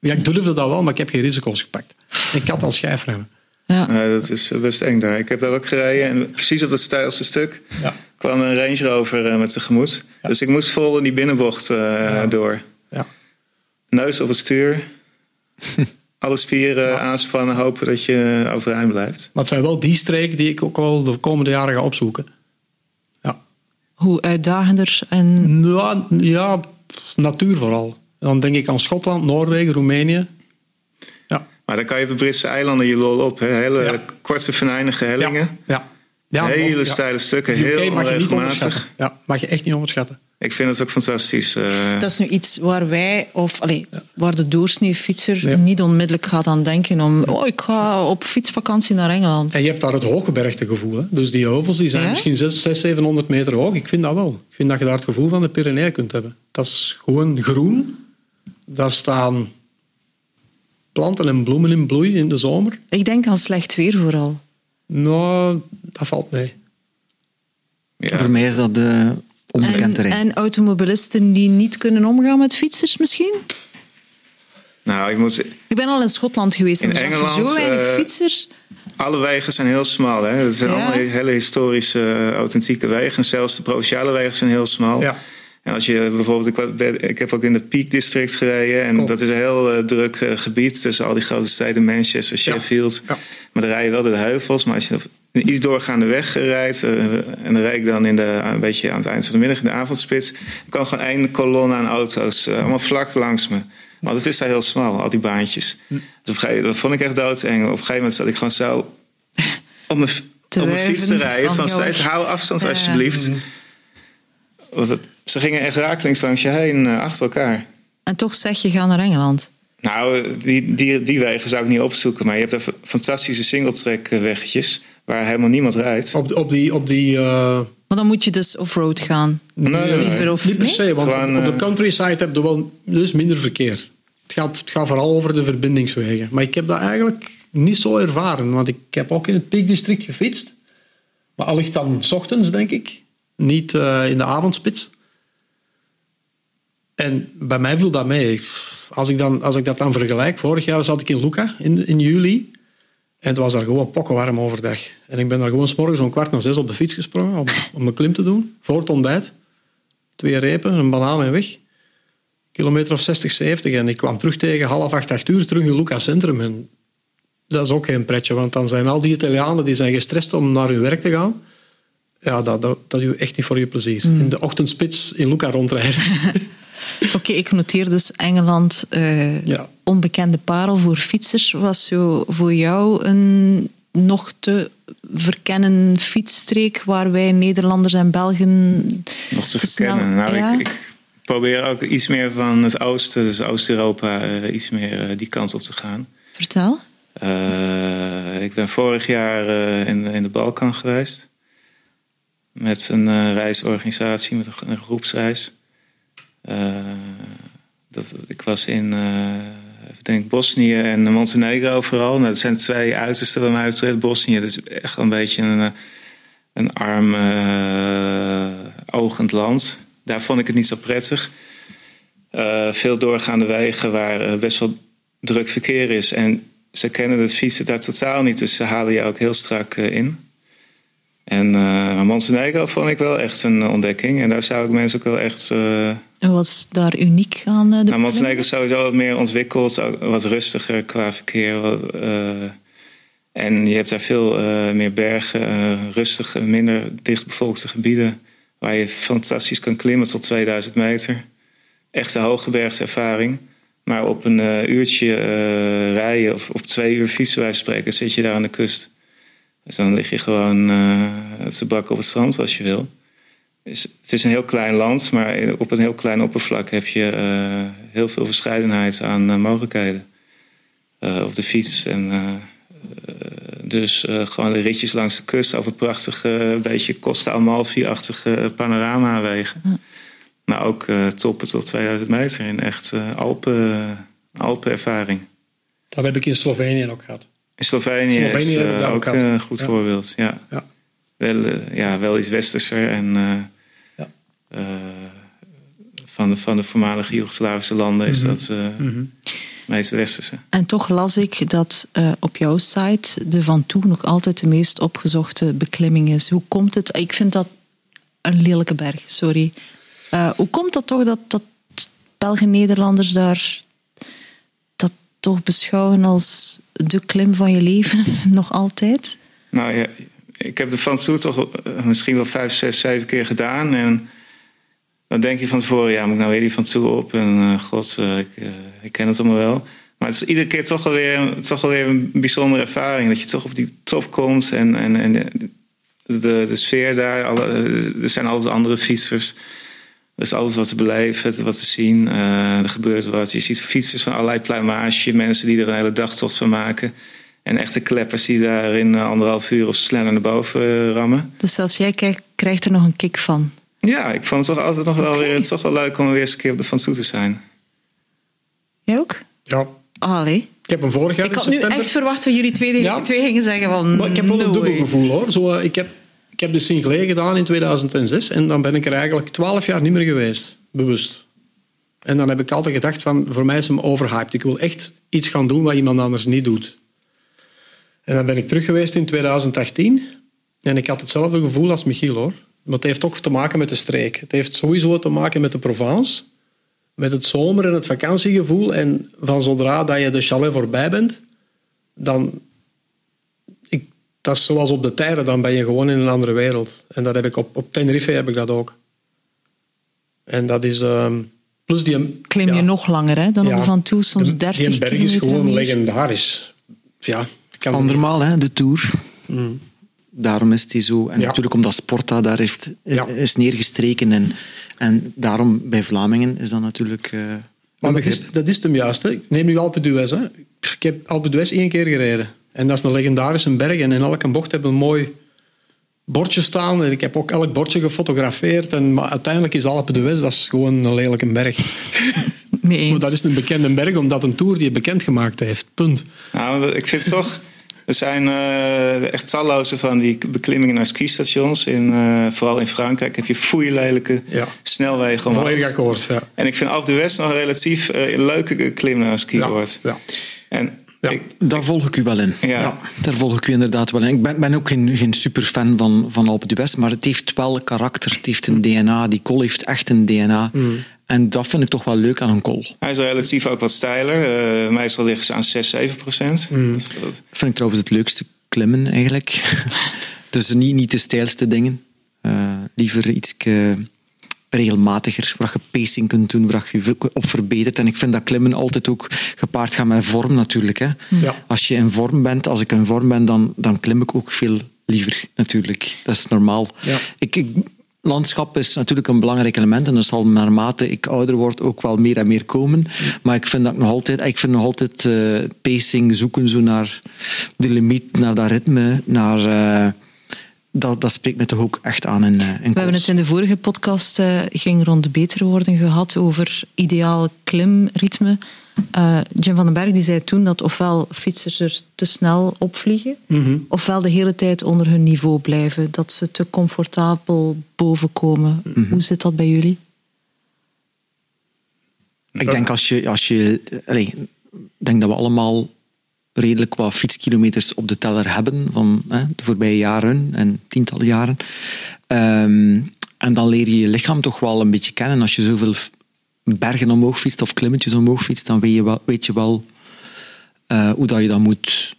Ja, ik durfde dat wel, maar ik heb geen risico's gepakt. Ik had al schijfremmen. Ja. Eh, dat is best eng daar. Ik heb daar ook gereden en precies op dat steilste stuk Ja. kwam een Range Rover eh, met tegemoet. Dus ik moest vol in die binnenbocht eh, door. Ja. Neus op het stuur. Alle spieren aanspannen, hopen dat je overeind blijft. Maar het zijn wel die streken die ik ook wel de komende jaren ga opzoeken. Ja, Hoe uitdagender en... ja, ja natuur vooral. Dan denk ik aan Schotland, Noorwegen, Roemenië. Ja, Maar dan kan je op de Britse eilanden je lol op. Hè? Hele Ja. korte, venijnige hellingen. ja. ja. Hele ja. steile stukken, UK heel mag je niet onregelmatig. onderschatten. Ja, mag je echt niet onderschatten. Ik vind het ook fantastisch. eh. Dat is nu iets waar wij, of allee, waar de doorsneefietser Ja. niet onmiddellijk gaat aan denken om oh, ik ga op fietsvakantie naar Engeland. En je hebt daar het hooggebergte gevoel. Hè? Dus die heuvels die zijn Ja? misschien 600, 700 meter hoog. Ik vind dat wel. Ik vind dat je daar het gevoel van de Pyreneeën kunt hebben. Dat is gewoon groen. Daar staan planten en bloemen in bloei in de zomer. Ik denk aan slecht weer vooral. Nou, dat valt mee. ja. Voor mij is dat de onbekend En, terrein. en automobilisten die niet kunnen omgaan met fietsers misschien? Nou, ik moet, Ik ben al in Schotland geweest en In Engeland, zo weinig eh, fietsers. alle wegen zijn heel smal. Hè? Het zijn Ja. allemaal hele historische, eh, authentieke wegen. En zelfs de provinciale wegen zijn heel smal. Ja. En als je bijvoorbeeld, ik, heb ook in de Peak District gereden. En Cool. dat is een heel eh, druk eh, gebied tussen al die grote steden, Manchester, Sheffield. Ja. Maar dan rij je wel door de heuvels. Maar als je op een iets doorgaande weg rijdt, eh, en dan rijd ik dan in de, een beetje aan het eind van de middag in de avondspits, dan kan gewoon één kolonne aan auto's, eh, allemaal vlak langs me. Want het is daar heel smal, al die baantjes. Hm. Dus op een gegeven moment, dat vond ik echt doodeng. Op een gegeven moment zat ik gewoon zo op mijn, Te op mijn fiets te rijden. van, steeds, hou afstand alsjeblieft. Want het, ze gingen echt rakelings langs je heen eh, achter elkaar. En toch zeg je ga naar Engeland. Nou, die, die, die wegen zou ik niet opzoeken. Maar je hebt er fantastische singletrack weggetjes waar helemaal niemand rijdt. Op, op die... Op die uh... Maar dan moet je dus off-road gaan. Nee, nee, nee. Liever of, Niet per se, want Gewoon, op de eh, countryside heb je wel dus minder verkeer. Het gaat, het gaat vooral over de verbindingswegen. Maar ik heb dat eigenlijk niet zo ervaren. Want ik heb ook in het Peak District gefietst. Maar allicht dan 's ochtends, denk ik. Niet eh, in de avondspits. En bij mij viel dat mee. Als ik, dan, als ik dat dan vergelijk, vorig jaar zat ik in Luca in, in juli. En het was daar gewoon pokkenwarm overdag. En ik ben daar gewoon s morgens om kwart na zes op de fiets gesprongen om, om mijn klim te doen. Voor het ontbijt. Twee repen, een banaan en weg. Kilometer of 60, 70. En ik kwam terug tegen half acht, acht uur terug in Luca Centrum. En dat is ook geen pretje, want dan zijn al die Italianen die zijn gestrest om naar hun werk te gaan. Ja, dat, dat, dat doe je echt niet voor je plezier. In de ochtendspits in Luca rondrijden. Oké, ik noteer dus Engeland, eh, Ja. onbekende parel voor fietsers. Was zo voor jou een nog te verkennen fietsstreek waar wij Nederlanders en Belgen nog te te snel- verkennen. Nou, ja? ik, ik probeer ook iets meer van het oosten, dus Oost-Europa, eh, iets meer eh, die kant op te gaan. Vertel. Eh, ik ben vorig jaar eh, in, in de Balkan geweest. Met een reisorganisatie, met een, een groepsreis. Eh, dat, ik was in eh, denk, Bosnië en Montenegro vooral. Nou, dat zijn twee uitersten bij mij betreft. Bosnië dat is echt een beetje een, eh, een arm, eh, ogend land. Daar vond ik het niet zo prettig. Veel doorgaande wegen waar best wel druk verkeer is. En ze kennen het fietsen daar totaal niet, dus ze halen je ook heel strak in. En Montenegro vond ik wel echt een ontdekking. En daar zou ik mensen ook wel echt. En wat is daar uniek aan? eh, de nou, Montenegro is sowieso wat meer ontwikkeld, wat rustiger qua verkeer. wat, eh, en je hebt daar veel eh, meer bergen, rustige, minder dichtbevolkte gebieden. Waar je fantastisch kan klimmen tot 2000 meter. Echt een hooggebergservaring. Maar op een uurtje rijden of op twee uur fietsen wij spreken, zit je daar aan de kust. Dus dan lig je gewoon te bakken op het strand als je wil. Het is een heel klein land, maar op een heel klein oppervlak heb je eh, heel veel verscheidenheid aan eh, mogelijkheden. Eh, op de fiets. En, dus gewoon de ritjes langs de kust over prachtige, beetje Costa Amalfi-achtige panoramawegen. Maar ook toppen tot 2000 meter in echt Alpen, Alpenervaring. Dat heb ik in Slovenië ook gehad. In Slovenië, Slovenië is ook een goed Ja. voorbeeld. Ja. Ja. Wel, eh, ja, wel iets westerser en eh, Ja. eh, van, de, van de voormalige Joegoslavische landen is Mhm. dat eh, het meest westerse. En toch las ik dat eh, op jouw site de Van Toe nog altijd de meest opgezochte beklimming is. Hoe komt het? Ik vind dat een lelijke berg, sorry. Eh, hoe komt dat toch dat, dat Belgen-Nederlanders daar dat toch beschouwen als de klim van je leven, nog altijd? Nou ja, ik heb de Toe toch eh, misschien wel vijf, zes, zeven keer gedaan. En dan denk je van tevoren, ja, moet ik nou weer die Toe op? En eh, god, eh, ik, ik ken het allemaal wel. Maar het is iedere keer toch wel weer, toch wel weer een bijzondere ervaring. Dat je toch op die top komt en, en, en de, de, sfeer daar. Alle, er zijn altijd andere fietsers. Er is alles wat te beleven, wat te zien. Er gebeurt wat. Je ziet fietsers van allerlei pluimage. Mensen die er een hele dagtocht van maken. En echte kleppers die daar in eh, anderhalf uur of sneller naar boven eh, rammen. Dus zelfs jij krijgt, er nog een kick van. Ja, ik vond het toch altijd nog wel weer toch wel leuk om weer eens een keer op de Van Toe te zijn. Jij ook? Ja. Allee. Ik heb hem vorig jaar Ik in had nu echt verwacht dat jullie twee, Ja. twee gingen zeggen van... Maar ik heb wel een dubbel gevoel hoor. Zo, eh, ik, heb, ik heb de Sinclair gedaan in 2006 en dan ben ik er eigenlijk twaalf jaar niet meer geweest. Bewust. En dan heb ik altijd gedacht van, voor mij is hem overhyped. Ik wil echt iets gaan doen wat iemand anders niet doet. En dan ben ik terug geweest in 2018 en ik had hetzelfde gevoel als Michiel hoor. Maar het heeft ook te maken met de streek. Het heeft sowieso te maken met de Provence. Met het zomer- en het vakantiegevoel. En van zodra dat je de chalet voorbij bent, dan ik, dat is zoals op de tijden, dan ben je gewoon in een andere wereld. En dat heb ik op, op Tenerife heb ik dat ook. En dat is... ehm, plus die... Klim je ja, nog langer hè, dan ja, op Van Toe, soms de- 30 Die berg is gewoon legendarisch. Ja, Andermaal, hè, de Tour. Daarom is die zo. En Mm. Ja. natuurlijk omdat Sporta daar heeft, Ja. is neergestreken. En, en daarom bij Vlamingen is dat natuurlijk... eh, Maar dat is, dat is hem juist. Hè. Ik neem nu Alpe d'Huez. hè. Ik heb Alpe d'Huez één keer gereden. En dat is een legendarische berg. En in elke bocht hebben we een mooi bordje staan. En ik heb ook elk bordje gefotografeerd. En, maar uiteindelijk is Alpe d'Huez dat is gewoon een lelijke berg. Eens. Maar dat is een bekende berg omdat een Tour die het bekend gemaakt heeft. Punt. Nou, ik vind het toch. Er zijn eh, echt talloze van die beklimmingen naar skistations. In, eh, vooral in Frankrijk heb je foeilelijke Ja. snelwegen. omhoog. Volledig akkoord. Ja. En ik vind Alpe d'Huez nog een relatief eh, leuke klim naar een ski Ja. wordt. Ja. En Ja. ik, Daar volg ik u wel in. Ja. daar volg ik u inderdaad wel in. Ik ben, ben ook geen, geen superfan van, van Alpe d'Huez, maar het heeft wel karakter. Het heeft een DNA. Die col heeft echt een DNA. En dat vind ik toch wel leuk aan een col. hij is relatief ook wat steiler. Eh, meestal liggen ze aan 6, 7 procent. Dat- dat- vind ik trouwens het leukste klimmen eigenlijk. dus niet, niet de stijlste dingen. Eh, liever iets regelmatiger, waar je pacing kunt doen, waar je je op verbetert. En ik vind dat klimmen altijd ook gepaard gaat met vorm natuurlijk. Hè. Ja. Als je in vorm bent, als ik in vorm ben, dan, dan klim ik ook veel liever natuurlijk. Dat is normaal. Ja. Ik, ik, landschap is natuurlijk een belangrijk element en dat zal naarmate ik ouder word ook wel meer en meer komen. Maar ik vind dat ik nog altijd, ik vind nog altijd eh, pacing zoeken zo naar de limiet, naar dat ritme, naar... eh, dat, dat spreekt me toch ook echt aan in, eh, in We hebben het in de vorige podcast, eh, ging rond de beter worden gehad, over ideale klimritme. Eh, Jim van den Berg die zei toen dat ofwel fietsers er te snel opvliegen, ofwel de hele tijd onder hun niveau blijven. Dat ze te comfortabel bovenkomen. Hoe zit dat bij jullie? Ik denk als je... Als je allee, ik denk dat we allemaal redelijk wat fietskilometers op de teller hebben van hè, de voorbije jaren en tientallen jaren. Ehm, en dan leer je je lichaam toch wel een beetje kennen. Als je zoveel bergen omhoog fietst of klimmetjes omhoog fietst, dan weet je wel, weet je wel eh, hoe dat je dat moet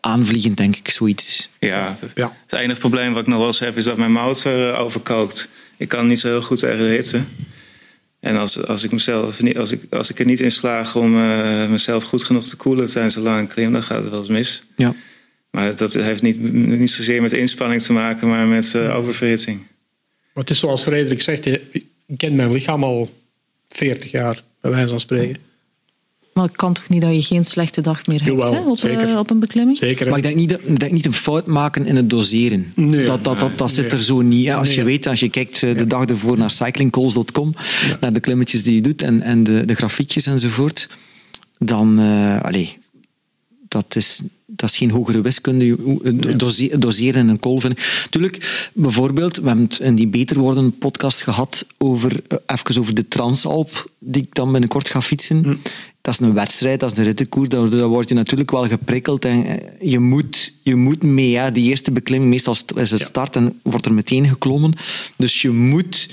aanvliegen, denk ik, zoiets. Ja, het, Ja. het enige probleem wat ik nog wel eens heb is dat mijn motor eh, overkookt. Ik kan niet zo heel goed tegen de hitte. En als, als, ik mezelf niet, als, ik, als ik er niet in slaag om eh, mezelf goed genoeg te koelen tijdens een lange klim, dan gaat het wel eens mis. Ja. Maar dat heeft niet, niet zozeer met inspanning te maken, maar met oververhitting. Maar het is zoals Frederik zegt, je- ik ken mijn lichaam al 40 jaar, bij wijze van spreken. Maar het kan toch niet dat je geen slechte dag meer hebt Jawel, hè, op, zeker. eh, op een beklimming? Zeker. Maar ik denk niet, dat- ik denk niet een fout maken in het doseren. Nee, dat, dat, dat, dat zit nee. er zo niet. hè. Als je weet, als je kijkt eh, de dag ervoor naar cyclingcalls.com, naar de klimmetjes die je doet en, en de, de grafiekjes enzovoort, dan, eh allee, dat is, dat is geen hogere wiskunde. Dose- doseren een vind ik. Tuurlijk, bijvoorbeeld, we hebben het in die Beter Worden podcast gehad over, eh, even over de Transalp, die ik dan binnenkort ga fietsen. Dat is een wedstrijd, dat is een rittenkoer, daar, word je natuurlijk wel geprikkeld en eh, je moet, je moet mee. Hè. Die eerste beklimming, meestal is het start en wordt er meteen geklommen. Dus je moet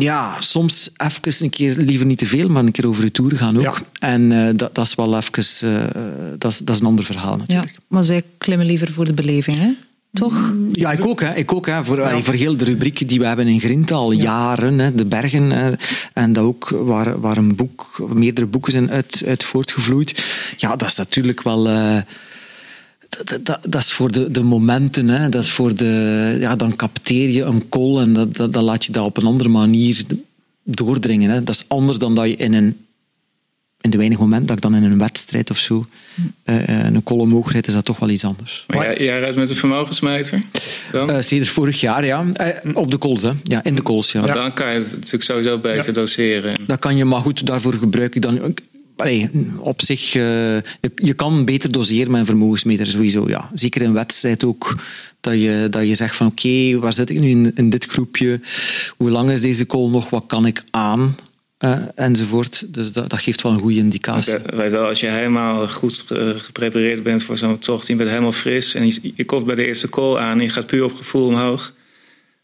ja, soms even een keer, liever niet te veel, maar een keer over de tour gaan ook. Ja. En eh, dat, dat is wel even, eh, dat, is, dat is een ander verhaal Ja, natuurlijk. maar zij klimmen liever voor de beleving, hè? Toch? Ja, ik ook. Hè. Ik ook hè. Voor, voor heel de rubriek die we hebben in Grinta al jaren, hè, de bergen. Hè, en dat ook waar, waar een boek, meerdere boeken zijn uit, uit voortgevloeid. Ja, dat is natuurlijk wel... eh, dat, dat, dat is voor de, de momenten. Hè. Dat is voor de, ja, dan capteer je een call en dat, dat, dan laat je dat op een andere manier doordringen. Hè. Dat is anders dan dat je in een in de weinig momenten dat ik dan in een wedstrijd of zo eh, eh, een call omhoog rijd, is dat toch wel iets anders. Maar jij, jij rijdt met een vermogensmeter? Dan? Eh sinds vorig jaar, ja. Op de calls, hè. Ja, in de calls, ja. Dan kan je het natuurlijk sowieso beter doseren. Dat kan je, maar goed, daarvoor gebruik ik dan... Op zich, eh, je, kan beter doseren met een vermogensmeter, sowieso, ja. Zeker in wedstrijd ook. Dat je, dat je zegt van, oké, waar zit ik nu in, in dit groepje? Hoe lang is deze call nog? Wat kan ik aan? Eh, enzovoort. Dus dat, dat geeft wel een goede indicatie. Als je helemaal goed eh, geprepareerd bent voor zo'n tocht, je bent helemaal fris en je, je komt bij de eerste call aan en je gaat puur op gevoel omhoog,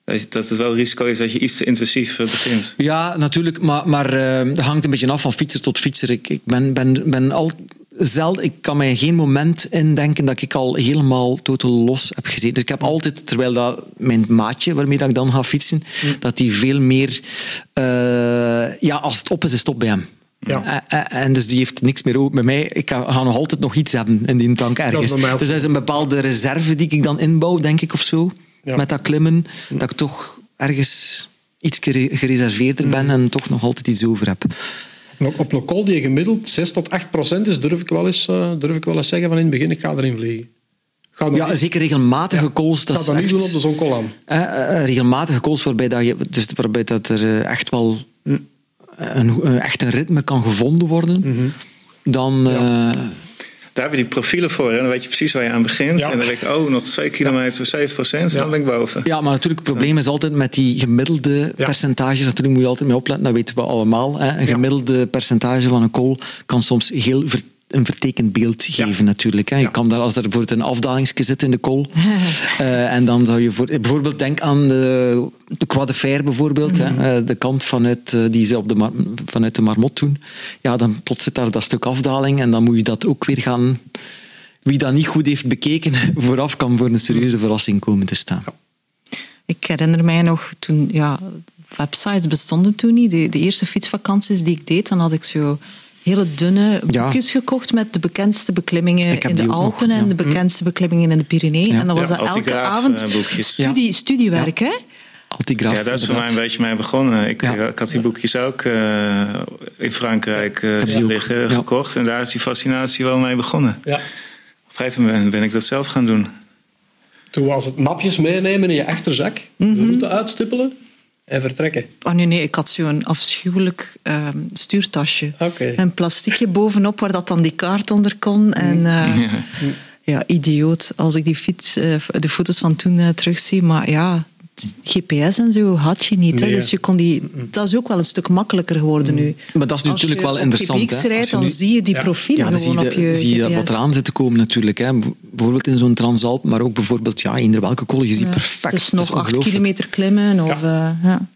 dat, dat het wel risico is dat je iets te intensief eh, begint. Ja, natuurlijk, maar, maar eh, dat hangt een beetje af van fietser tot fietser. Ik, ik ben, ben, ben al zelden, ik kan mij geen moment indenken dat ik al helemaal totaal los heb gezeten. Dus ik heb altijd, terwijl dat mijn maatje waarmee dat ik dan ga fietsen, dat die veel meer, eh, ja, als het op is, is het op bij hem. Ja. En dus die heeft niks meer open. Bij mij, ik ga nog altijd nog iets hebben in die tank ergens. mij ook Dus dat is een bepaalde reserve die ik dan inbouw, denk ik, of zo. Ja. Met dat klimmen, dat ik toch ergens iets gereserveerder ben en toch nog altijd iets over heb. Op- een call die gemiddeld 6 tot 8 procent is, durf ik wel eens, eh, durf ik wel eens zeggen van in het begin, ik ga erin vliegen. Ga Ja, niet- zeker regelmatige calls. ik Dat ga dat niet doen op de zoncall aan. eh, eh, regelmatige calls waarbij, dat je, dus waarbij dat er echt wel een, een, echt een ritme kan gevonden worden. Mhm. Dan, Daar heb je die profielen voor. En dan weet je precies waar je aan begint. Ja. En dan denk ik, oh, nog twee kilometer, 7 procent. Dan Ja. ben ik boven. Ja, maar natuurlijk, het probleem is altijd met die gemiddelde Ja. percentages. Natuurlijk moet je altijd mee opletten, dat weten we allemaal. Hè. Een Ja. gemiddelde percentage van een call kan soms heel ver- een vertekend beeld geven, natuurlijk. Hè. Je Ja. kan daar, als er bijvoorbeeld een afdalingsje zit in de call, eh, en dan zou je voor, bijvoorbeeld denk aan de, de Croix de Fer bijvoorbeeld, hè, eh, de kant vanuit, eh, die ze op de, Mar- vanuit de Marmot doen. Ja, dan plots zit daar dat stuk afdaling en dan moet je dat ook weer gaan... Wie dat niet goed heeft bekeken, vooraf kan voor een serieuze verrassing komen te staan. Ik herinner mij nog toen, ja, websites bestonden toen niet. De, de eerste fietsvakanties die ik deed, dan had ik zo hele dunne Ja. boekjes gekocht met de bekendste beklimmingen in de nog, Alpen en de bekendste beklimmingen in de Pyreneeën. Ja. En dat was Ja, dat elke avond eh, boekjes. studie, studiewerk, hè? Altigraaf. Ja, daar is voor mij een beetje mee begonnen. Ik, Ja. ik had die boekjes ook eh, in Frankrijk eh, zien liggen, Ja. gekocht. En daar is die fascinatie wel mee begonnen. Ja. Op een gegeven moment ben ik dat zelf gaan doen. Toen was het mapjes meenemen in je achterzak, de route uitstippelen en vertrekken. Oh nee, nee, ik had zo'n afschuwelijk ehm, stuurtasje. Oké. Een plastiekje bovenop waar dat dan die kaart onder kon. En, eh, Ja. ja, idioot als ik die fiets, eh, de foto's van toen eh, terugzie. Maar ja, GPS en zo had je niet. Hè? Dus je kon die, dat is ook wel een stuk makkelijker geworden nu. Maar dat is Als natuurlijk je wel interessant. Rijdt, Als je dan nu- zie je die Ja. profielen ja, dan zie gewoon je, op je zie je GPS. wat eraan zit te komen natuurlijk. Hè. Bijvoorbeeld in zo'n Transalp, maar ook bijvoorbeeld ja, in welke. Je ziet Ja. perfect. Is dat nog acht kilometer klimmen. Of, eh, ja.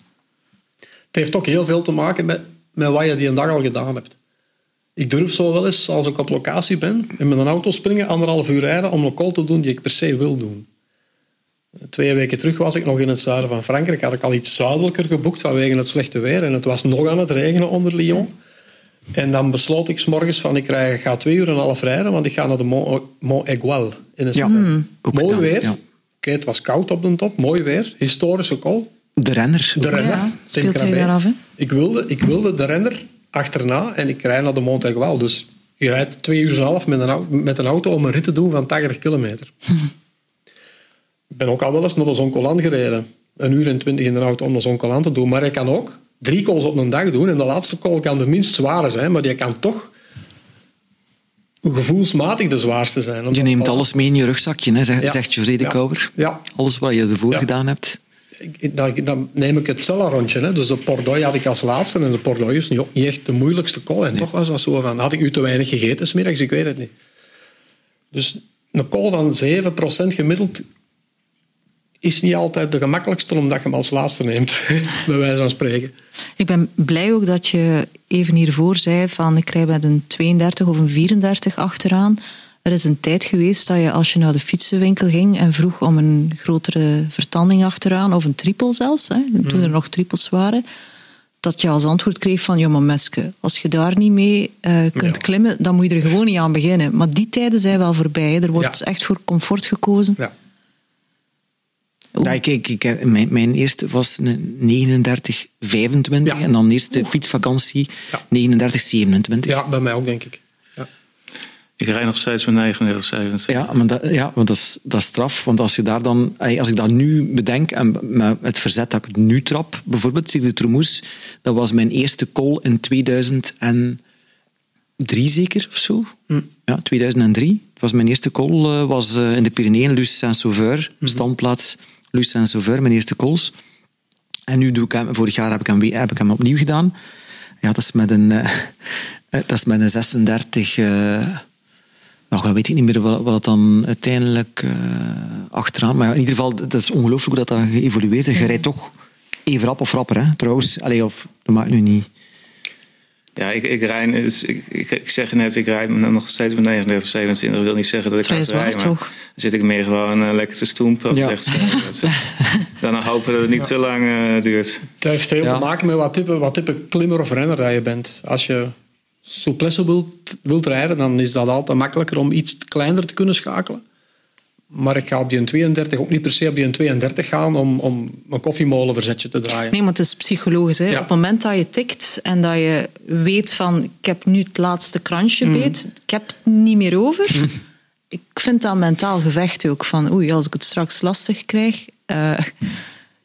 Het heeft ook heel veel te maken met, met wat je die een dag al gedaan hebt. Ik durf zo wel eens, als ik op locatie ben, en met een auto springen, anderhalf uur rijden om een call te doen die ik per se wil doen. Twee weken terug was ik nog in het zuiden van Frankrijk. Had ik al iets zuidelijker geboekt vanwege het slechte weer. En het was nog aan het regenen onder Lyon. En dan besloot ik 's morgens van ik rij- ga twee uur en een half rijden, want ik ga naar de Mont, Aigual in Ja, Espagne. ook Mooi weer. ja. Oké, het was koud op de top. Mooi weer. Historische call. De renner. De renner. ja, speelt zich Krabbe. daar af, hè? Ik wilde, ik wilde de renner achterna en ik rijd naar de Mont Aigual. Dus je rijdt twee uur en een half met een, au- met een auto om een rit te doen van 80 kilometer. ik ben ook al wel eens naar de Zoncolan gereden. Een uur en twintig in de auto om de te doen. Maar je kan ook drie calls op een dag doen. En de laatste call kan de minst zware zijn, maar die kan toch gevoelsmatig de zwaarste zijn. Je neemt alles mee in je rugzakje, hè, zegt, Ja. zegt Ja. Kouwer. Ja. Alles wat je ervoor Ja. gedaan hebt. Ik- Dan, dan neem ik het Cella-rondje. hè. Dus de Pordoi had ik als laatste. En de Pordoi is niet, ook niet echt de moeilijkste call. En toch was dat zo van... Had ik u te weinig gegeten smiddags? Ik weet het niet. Dus een call van 7% gemiddeld is niet altijd de gemakkelijkste omdat je hem als laatste neemt. bij wijze van spreken. Ik ben blij ook dat je even hiervoor zei van ik rij met een 32 of een 34 achteraan. Er is een tijd geweest dat je als je naar de fietsenwinkel ging en vroeg om een grotere vertanding achteraan, of een triple zelfs, hè, toen er nog triples waren, dat je als antwoord kreeg van, ja maar meske, als je daar niet mee eh, kunt Ja. klimmen, dan moet je er gewoon niet aan beginnen. Maar die tijden zijn wel voorbij. Er wordt Ja. echt voor comfort gekozen. Ja. Ja, ik, ik, ik- mijn, mijn eerste was een 39, 25 Ja. en dan eerste fietsvakantie Ja. 39, 27. ja, bij mij ook, denk ik. Ja. Ik rijd nog steeds met 39, 27. Ja, maar, dat, ja, want dat, is, dat is straf. Want als, je daar dan, als ik dat nu bedenk en met het verzet dat ik nu trap, bijvoorbeeld Cirque de Tromoes, dat was mijn eerste call in 2003 zeker, of zo. Ja, 2003. Dat was mijn eerste call, eh, was eh, in de Pyreneeën, Luce Saint-Sauveur, standplaats Luce Saint-Sauveur, mijn eerste calls. En nu doe ik hem, vorig jaar heb ik hem, heb ik hem opnieuw gedaan. Ja, dat is met een, eh, eh, dat is met een 36... eh, nou, dan weet ik niet meer wat, wat het dan uiteindelijk eh, achteraan... Maar in ieder geval, dat is ongelooflijk hoe dat, dat geëvolueerd is. Je rijdt toch even rap of rapper, hè, trouwens. Allee, of, dat maakt nu niet... Ja, ik, ik, rijd, dus ik, ik, ik zeg net, ik rijd nog steeds met 39, 27. Dat wil niet zeggen dat ik Vrij hard zwaar, rijd, maar toch? Zit ik meer gewoon eh, lekker te stoempen. Ja. ze- dan hopen dat het niet zo lang eh, duurt. Het heeft veel Ja. te maken met wat type, wat type klimmer of renner je bent. Als je souplesse wilt, wilt rijden, dan is dat altijd makkelijker om iets kleiner te kunnen schakelen. Maar ik ga op die 32 ook niet per se op die 32 gaan om, om een koffiemolenverzetje te draaien. Nee, maar het is psychologisch. Hè? Ja. Op het moment dat je tikt en dat je weet van ik heb nu het laatste kransje beet, ik heb het niet meer over. Ik vind dat mentaal gevecht ook. Van oei, als ik het straks lastig krijg... eh,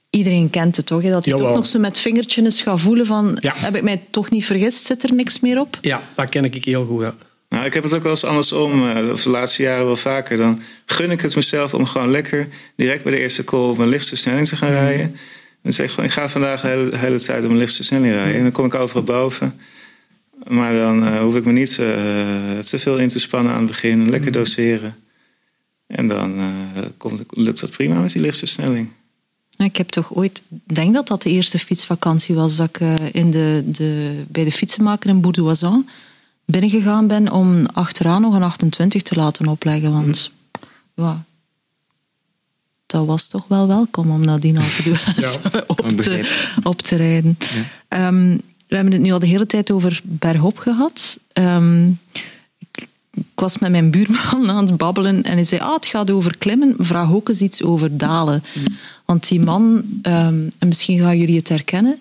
iedereen kent het toch? Hè? Dat Jawel. toch nog zo met vingertje eens gaat voelen van Ja. heb ik mij toch niet vergist? Zit er niks meer op? Ja, dat ken ik heel goed. Ja. Nou, ik heb het ook wel eens andersom, eh, of de laatste jaren wel vaker. Dan gun ik het mezelf om gewoon lekker direct bij de eerste call op mijn lichtste te gaan rijden. Dan zeg ik gewoon, ik ga vandaag de hele, hele tijd op mijn lichtste rijden. En dan kom ik overal boven. Maar dan eh, hoef ik me niet eh, te veel in te spannen aan het begin. Lekker doseren. En dan eh, komt, lukt dat prima met die lichtste versnelling. Ik heb toch ooit, denk dat dat de eerste fietsvakantie was, dat ik in de, de, bij de fietsenmaker in Bourdoisan binnengegaan ben om achteraan nog een 28 te laten opleggen. Want ja, dat was toch wel welkom om nadien al te doen, op, te, op te rijden. Ehm, we hebben het nu al de hele tijd over bergop gehad. Ehm, ik, ik was met mijn buurman aan het babbelen en hij zei, ah, het gaat over klimmen, vraag ook eens iets over dalen. Want die man, ehm, en misschien gaan jullie het herkennen,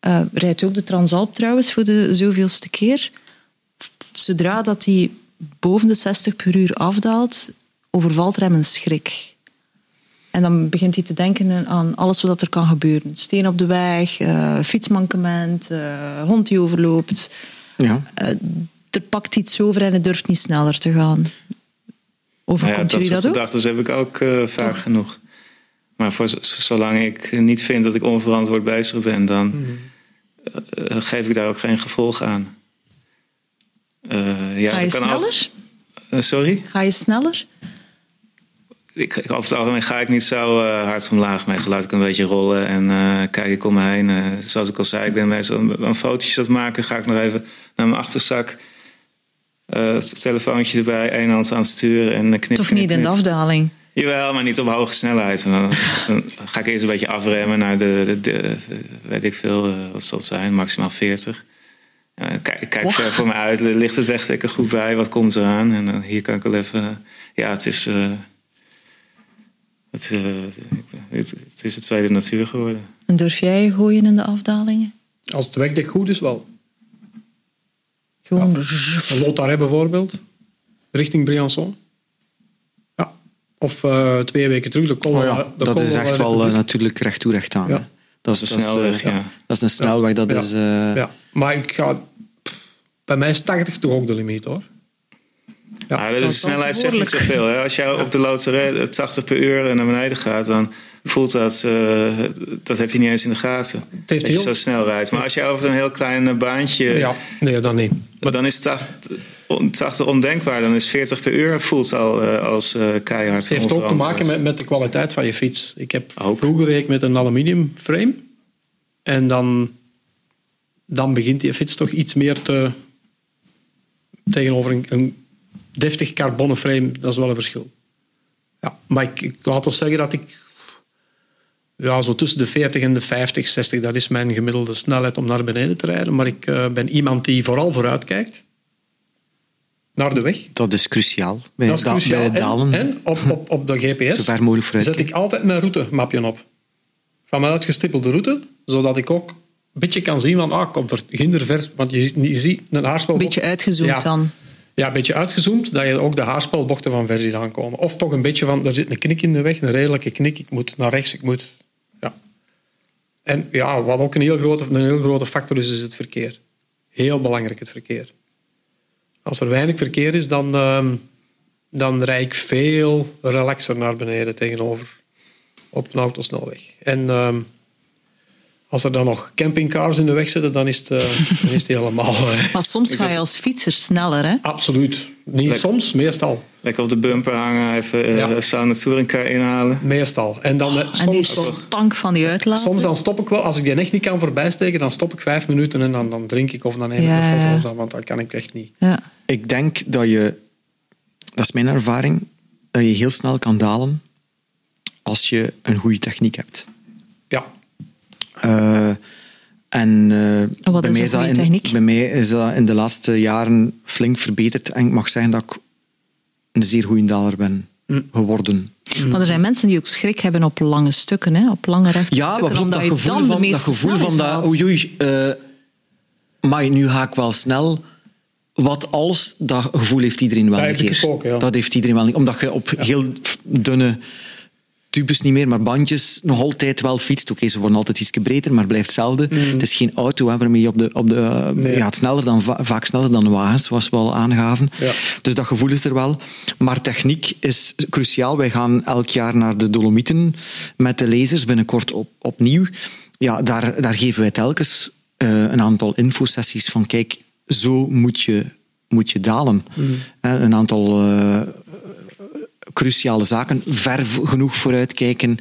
eh, rijdt ook de Transalp trouwens voor de zoveelste keer. Zodra dat hij boven de 60 per uur afdaalt, overvalt er hem een schrik. En dan begint hij te denken aan alles wat er kan gebeuren. Steen op de weg, eh, fietsmankement, eh, hond die overloopt. Ja. Eh, er pakt iets over en het durft niet sneller te gaan. Overkomt dat jullie soort dat ook? gedachten heb ik ook eh, vaak genoeg. Maar voor, zolang ik niet vind dat ik onverantwoord bezig ben, dan eh, geef ik daar ook geen gevolg aan. Eh, ja, Ga je sneller? Eh, sorry? Ga je sneller? Ik, ik- over het algemeen ga ik niet zo eh, hard omlaag. Meestal laat ik een beetje rollen en kijk ik om me heen. Eh, zoals ik al zei, ik ben meestal een, een fotootje aan het maken. Ga ik nog even naar mijn achterzak. telefoontje erbij, één hand aan het sturen en knip, Toch niet in de afdaling? Jawel, maar niet op hoge snelheid. Dan, dan ga ik eerst een beetje afremmen naar de, de, de- weet ik veel, wat zal het zijn, maximaal 40. Ja, ik kijk, kijk ver voor me uit, ligt het wegdekken goed bij, wat komt eraan? En dan hier kan ik wel even, ja, het is, eh, het, eh, het, het is het tweede natuur geworden. En durf jij gooien in de afdalingen? Als het wegdek goed is, wel. Gewoon... Lotaré bijvoorbeeld, richting Briançon. Ja. Of eh, twee weken terug, de Oh ja, dat is echt wel natuurlijk recht toe recht aan. Ja. Hè. Dat is, De dat is, snelweg, eh, ja. Dat is een snelweg, dat Ja. is... eh, Ja, maar ik ga... Bij mij is 80 toch ook de limiet, hoor. Ja, Ja, de wel snelheid zegt niet zoveel. Hè? Als jij op de loterij 80 per uur naar beneden gaat, dan voelt dat, eh, dat heb je niet eens in de gaten. heeft dat je heel- zo snel rijdt. Maar als je over een heel klein eh, baantje, ja, nee, dan niet. dan is 80, on- 80 ondenkbaar. Dan is 40 per uur voelt al eh, als eh, keihard. Het heeft ook te maken met, met de kwaliteit van je fiets. Ik heb vroeger reed met een aluminium frame. En dan, dan begint die fiets toch iets meer te... Tegenover een, een deftig carbonnen frame, dat is wel een verschil. Ja, maar ik, ik laat toch zeggen dat ik... Ja, zo tussen de 40 en de 50, 60, dat is mijn gemiddelde snelheid om naar beneden te rijden. Maar ik eh, ben iemand die vooral vooruit kijkt. Naar de weg. dat is cruciaal. Bij, Dat is cruciaal. bij het dalen. En, en op, op, op de GPS Zo ver mogelijk vooruit zet ik altijd mijn routemapje op. Van mijn uitgestippelde route, zodat ik ook een beetje kan zien van, ah, komt er ginder ver. Want je, ziet- je ziet een haarspel... Een beetje uitgezoomd Ja. dan. Ja, een beetje uitgezoomd, dat je ook de haarspelbochten van ver ziet aankomen. Of toch een beetje van, er zit een knik in de weg, een redelijke knik, ik moet naar rechts, ik moet... En ja, wat ook een heel, grote, een heel grote factor is, is het verkeer. Heel belangrijk, het verkeer. Als er weinig verkeer is, dan, ehm, dan rijd ik veel relaxer naar beneden tegenover op een autosnelweg. En ehm, als er dan nog campingcars in de weg zitten, dan is het, eh, dan is het helemaal... eh, Maar soms ga je als fietser sneller, hè? Absoluut. Niet Lekker. soms, meestal. Lekker op de bumper hangen, even eh Ja. sauna touringcar inhalen. Meestal. En dan, eh, En die soms, stank van die uitlaat. soms dan stop ik wel, als ik die echt niet kan voorbijsteken, dan stop ik vijf minuten en dan, dan drink ik of dan neem ik Ja, een foto, of want dat kan ik echt niet. Ja. Ik denk dat je, dat is mijn ervaring, dat je heel snel kan dalen als je een goede techniek hebt. Ja, Eh, en eh, wat bij, is mij is dat in, techniek? bij mij is dat in de laatste jaren flink verbeterd. En ik mag zeggen dat ik een zeer goede daler ben Hm. geworden. Maar er zijn mensen die ook schrik hebben op lange stukken, hè, op lange rechte Ja, stukken, omdat dat je gevoel dan de van, dat gevoel van dat, oei oei, eh, maar nu ga ik wel snel. Wat als, dat gevoel heeft iedereen wel Ja, een keer. ook, ja. Dat heeft iedereen wel niet. Omdat je op heel dunne tubes niet meer, maar bandjes nog altijd wel fietst. Oké, ze worden altijd iets breder, maar blijft hetzelfde. Het is geen auto hè, waarmee je op de... Op de eh, Mm. Nee. ja, het sneller dan, va- vaak sneller dan wagens, zoals we al aangaven. Ja. Dus dat gevoel is er wel. Maar techniek is cruciaal. Wij gaan elk jaar naar de Dolomieten met de lezers, binnenkort op, opnieuw. Ja, daar, daar geven wij telkens eh, een aantal infosessies van kijk, zo moet je, moet je dalen. Hè, een aantal eh, cruciale zaken. Ver genoeg vooruitkijken.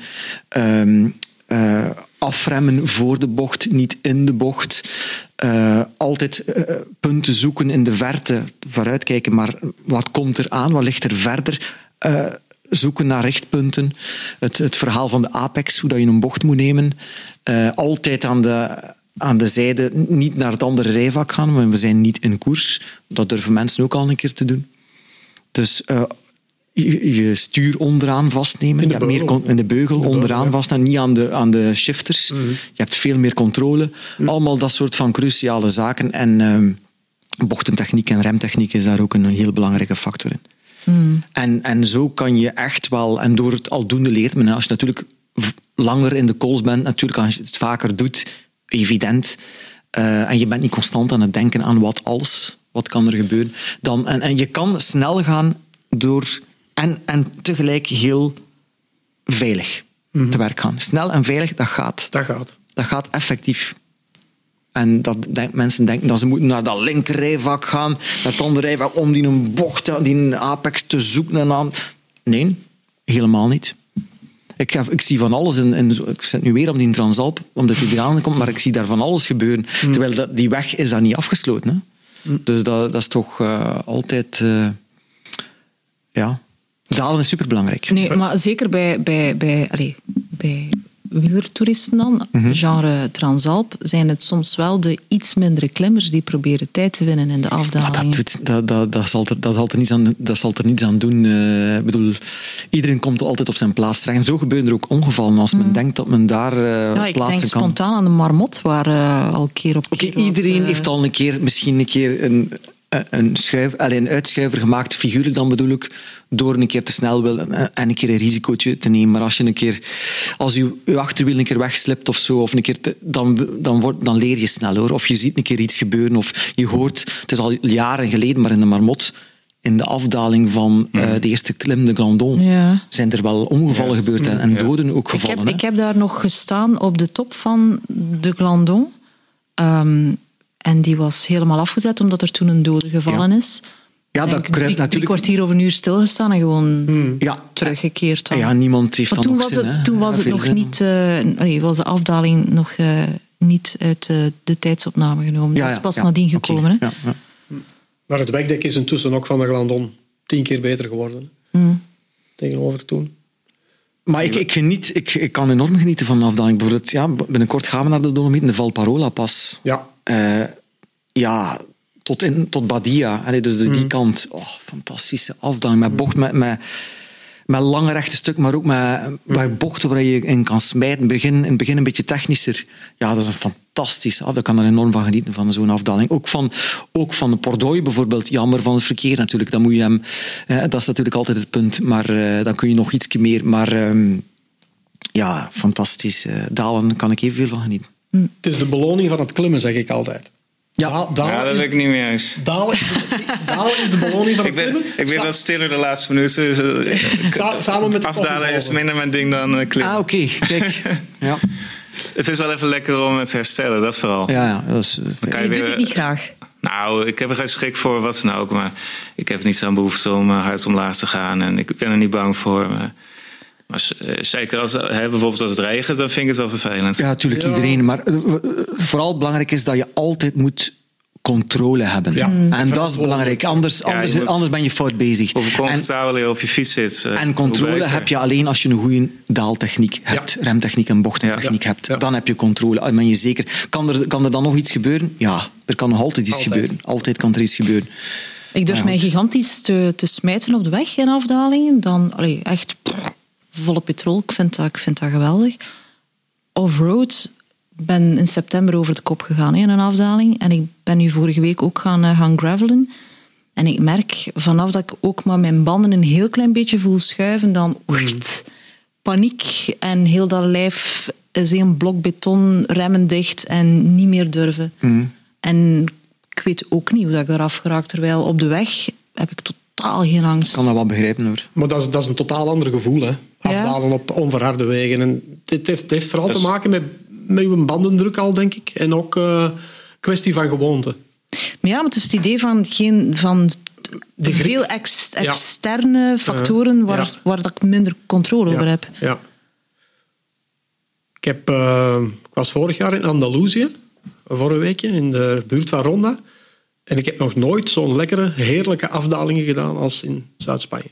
ehm, eh, afremmen voor de bocht, niet in de bocht. Eh, altijd eh, punten zoeken in de verte, vooruitkijken, maar wat komt er aan, wat ligt er verder? Zoeken naar richtpunten. Het, het verhaal van de apex, hoe dat je een bocht moet nemen. Altijd aan de, aan de zijde, niet naar het andere rijvak gaan, want we zijn niet in koers. Dat durven mensen ook al een keer te doen. Dus je, je stuur onderaan vastnemen. In de je hebt meer in de beugel onderaan ja. vast en niet aan de, aan de shifters. Je hebt veel meer controle. Allemaal dat soort van cruciale zaken. En ehm, bochtentechniek en remtechniek is daar ook een heel belangrijke factor in. En, en zo kan je echt wel, en door het aldoende leert men, als je natuurlijk v- langer in de calls bent, natuurlijk als je het vaker doet, evident, eh, en je bent niet constant aan het denken aan wat als, wat kan er gebeuren, dan, en, en je kan snel gaan door, en, en tegelijk heel veilig te werk gaan. Snel en veilig, dat gaat. Dat gaat. Dat gaat effectief. En dat denk, mensen denken dat ze moeten naar dat linkerrijvak gaan, het andere rijvak, om die een bocht, die een apex te zoeken. En aan. Nee, helemaal niet. Ik, heb, ik zie van alles. In, in, ik zit nu weer op die Transalp, omdat hij eraan komt, maar ik zie daar van alles gebeuren. Terwijl dat, die weg is daar niet afgesloten. Hè? Dus dat, dat is toch eh, altijd... eh, ja, dalen is superbelangrijk. Nee, maar zeker bij, bij, bij, allee, bij wielertoeristen dan, Mhm. genre Transalp, zijn het soms wel de iets mindere klimmers die proberen tijd te winnen in de Maar afdaling. dat, doet, dat, dat, dat, zal er, dat, zal er niets aan, dat zal er niets aan doen. Eh, ik bedoel, iedereen komt altijd op zijn plaats terecht. En zo gebeuren er ook ongevallen als men denkt dat men daar eh Mm. ja, ik plaatsen denk kan. spontaan aan de marmot, waar eh, al keer op Oké, iedereen heeft al een keer, misschien een keer een, een, schuif, een uitschuiver gemaakt, figuurlijk dan bedoel ik, door een keer te snel wil en en een keer een risicootje te nemen. Maar als je een keer, als je, je achterwiel een keer wegslipt of zo, of een keer te- dan, dan, wordt, dan leer je snel hoor. Of je ziet een keer iets gebeuren, of je hoort, het is al jaren geleden, maar in de Marmot, in de afdaling van eh, de eerste klim, de Glandon, Ja. zijn er wel ongevallen gebeurd en, en doden ook Ik gevallen. heb, hè. ik heb daar nog gestaan op de top van de Glandon. Ehm, en die was helemaal afgezet omdat er toen een dode gevallen Ja. is. Ja, Ik dat kruipt drie, drie natuurlijk- kwartier of een uur stilgestaan en gewoon ja, teruggekeerd. Dan. ja, niemand heeft Maar dan toen nog was zin, het, hè. toen was het nog zin. niet, eh, nee, was de afdaling nog eh, niet uit eh, de tijdsopname genomen. dat is pas nadien gekomen. hè. Ja, ja. Maar het wegdek is intussen ook van de Glandon tien keer beter geworden. hè. Mm. Tegenover toen. Maar ik, ik, geniet, ik, ik kan enorm genieten van de afdaling. Bijvoorbeeld, ja, binnenkort gaan we naar de Dolomieten, de Valparola pas. Ja. Eh, ja, tot, in, tot Badia. Allee, dus de, die kant. Oh, fantastische afdaling. Met bocht, met, met, met lange rechte stuk, maar ook met, met bochten waar je in kan smijten. Begin, in het begin een beetje technischer. Ja, dat is een fantastische af. Ik kan er enorm van genieten, van zo'n afdaling. Ook van, ook van de Pordoi bijvoorbeeld. Jammer van het verkeer natuurlijk. Dan moet je hem, eh, dat is natuurlijk altijd het punt. Maar eh, dan kun je nog iets meer. Maar ehm, ja, fantastisch. Eh, dalen kan ik evenveel van genieten. Het is de beloning van het klimmen, zeg ik altijd. Ja. Da- dalen, Ja, dat is, ben ik niet mee eens. dalen, is de, dalen is de beloning van Ik het ben, ik ben Sa- wat stiller de laatste minuten. Dus, eh, sa- samen met de afdalen is minder mijn ding dan eh, klimmen. Ah, oké. Kijk. Ja. Het is wel even lekker om het te herstellen, dat vooral. Ja, ja, dat is, Dan kan Je weer- doet het niet graag. Nou, ik heb er geen schrik voor, wat dan ook. Maar ik heb niet zo'n behoefte om eh, hard omlaag te gaan. En ik ben er niet bang voor. Maar, maar eh, zeker als, hè, bijvoorbeeld als het regent, dan vind ik het wel vervelend. ja, natuurlijk iedereen. Maar eh, eh, vooral belangrijk is dat je altijd moet controle hebben. Ja. En dat is belangrijk. Anders, anders, anders ben je fout bezig. En, comfortabel je op je fiets zit. en controle heb je alleen als je een goede daaltechniek hebt. Remtechniek en bochtentechniek Ja. hebt. Ja. Dan heb je controle. Dan ben je zeker. Kan er, kan er dan nog iets gebeuren? Ja, er kan nog altijd iets Altijd. gebeuren. Altijd kan er iets gebeuren. Ik durf Ja, mij gigantisch te, te smijten op de weg in afdalingen. Dan, allee, echt... pff, volle petrol. Ik vind dat, ik vind dat geweldig. Offroad ben in september over de kop gegaan in een afdaling. En ik ben nu vorige week ook gaan, eh, gaan gravelen. En ik merk vanaf dat ik ook maar mijn banden een heel klein beetje voel schuiven, dan oeit, paniek en heel dat lijf is een blok beton, remmen dicht en niet meer durven. En ik weet ook niet hoe dat ik eraf geraak. Terwijl op de weg heb ik totaal geen angst. Ik kan dat wel begrijpen hoor. Maar dat is, dat is een totaal ander gevoel, hè. Afdalen op onverharde wegen. En dit heeft, het heeft vooral te maken met, met uw bandendruk al, denk ik. En ook eh kwestie van gewoonte. Maar ja, maar het is het idee van, geen, van grip. veel ex- Ja. externe factoren waar, ja. waar dat ik minder controle over heb. Ja. Ik, heb, eh, ik was vorig jaar in Andalusië, vorige week, in de buurt van Ronda. En ik heb nog nooit zo'n lekkere, heerlijke afdalingen gedaan als in Zuid-Spanje.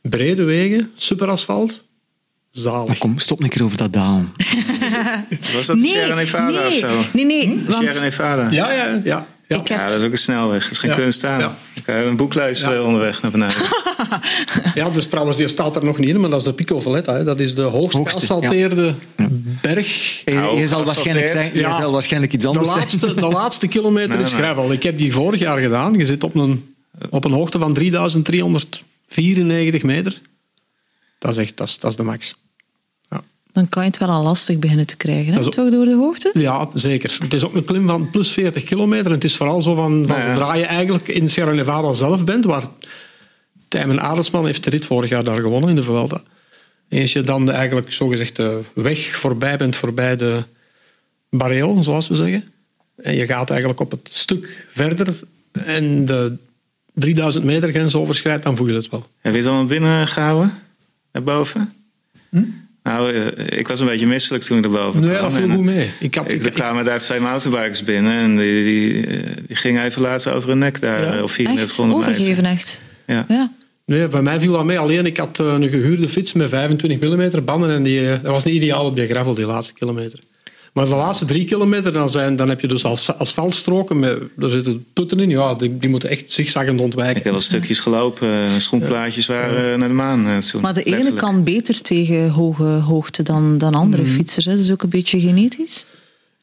Brede wegen, superasfalt, Maar zalig. kom, stop een keer over dat dalen. Was dat de Sierra Nevada nee, of zo? nee, nee, want Sierra Nevada. Ja, ja, ja. Ja. Ik heb- Ja, dat is ook een snelweg. Dat is geen Ja. kunst aan. Ja. Dan kan je een boek lezen Ja. eh, onderweg naar beneden. Ja, dus trouwens, die staat er nog niet in, maar dat is de Pico Valletta. Hè. Dat is de hoogst geasfalteerde berg. Je, Nou, je zal waarschijnlijk, zeggen, je zal waarschijnlijk iets De anders zeggen. laatste, de laatste kilometer Nee, is nee. gravel. Ik heb die vorig jaar gedaan. Je zit op een, op een hoogte van 3394 meter. Dat is echt dat is, dat is de max. Dan kan je het wel al lastig beginnen te krijgen, hè? Toch door de hoogte? Ja, zeker. Het is ook een klim van plus 40 kilometer. En het is vooral zo van, van Nou ja. zodra je eigenlijk in Sierra Nevada zelf bent, waar Tijmen Arendsman heeft de rit vorig jaar daar gewonnen in de Vuelta. Eens je dan de eigenlijk zogezegd de weg voorbij bent, voorbij de bareel, zoals we zeggen. En je gaat eigenlijk op het stuk verder en de 3000 meter grens overschrijdt, dan voel je het wel. Heb je het allemaal binnengehouden? Daarboven? Nou, eh, ik was een beetje misselijk toen ik erboven Nee, kwam. dat viel goed mee. Ik had, Ik, ik, er kwamen daar twee mountainbikers binnen en die, die, eh, die gingen even later over een nek daar, Ja. eh, of 3400 Echt? meter. Overgeven, echt. Ja. Ja. nee, bij mij viel dat mee. Alleen ik had eh, een gehuurde fiets met 25 mm banden en die, eh, dat was niet ideaal op die gravel, die laatste kilometer. Maar de laatste drie kilometer, dan, zijn, dan heb je dus als asfaltstroken, met, daar zitten putten in, ja, die, die moeten echt zigzaggend Ik ontwijken. heb wel stukjes gelopen, eh, schoenplaatjes waren eh, naar de maan eh. Maar de ene letterlijk. kan beter tegen hoge hoogte dan, dan andere Mhm. fietsers. Hè? Dat is ook een beetje genetisch.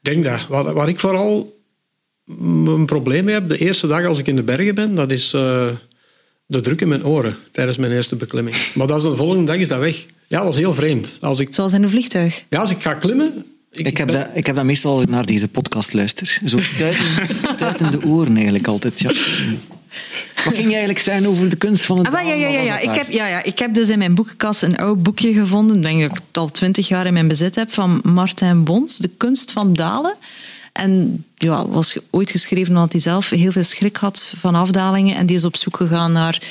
Ik denk dat. Waar, waar ik vooral een probleem mee heb, de eerste dag als ik in de bergen ben, dat is eh, de druk in mijn oren tijdens mijn eerste beklimming. Maar dat is de volgende dag is dat weg. Ja, dat is heel vreemd. Als ik, Zoals in een vliegtuig. ja, als ik ga klimmen... Ik heb, ben- dat, ik heb dat meestal als ik naar deze podcast luister. Zo tuiten, tuitende oren eigenlijk altijd. Ja. Wat ging je eigenlijk zeggen over de kunst van het Ah, ja, dalen? ja, ja, ja. Ik, heb, ja, ja. ik heb dus in mijn boekenkast een oud boekje gevonden. Denk dat ik het al twintig jaar in mijn bezit heb. Van Martijn Bons, De kunst van dalen. En ja, was ooit geschreven omdat hij zelf heel veel schrik had van afdalingen. En die is op zoek gegaan naar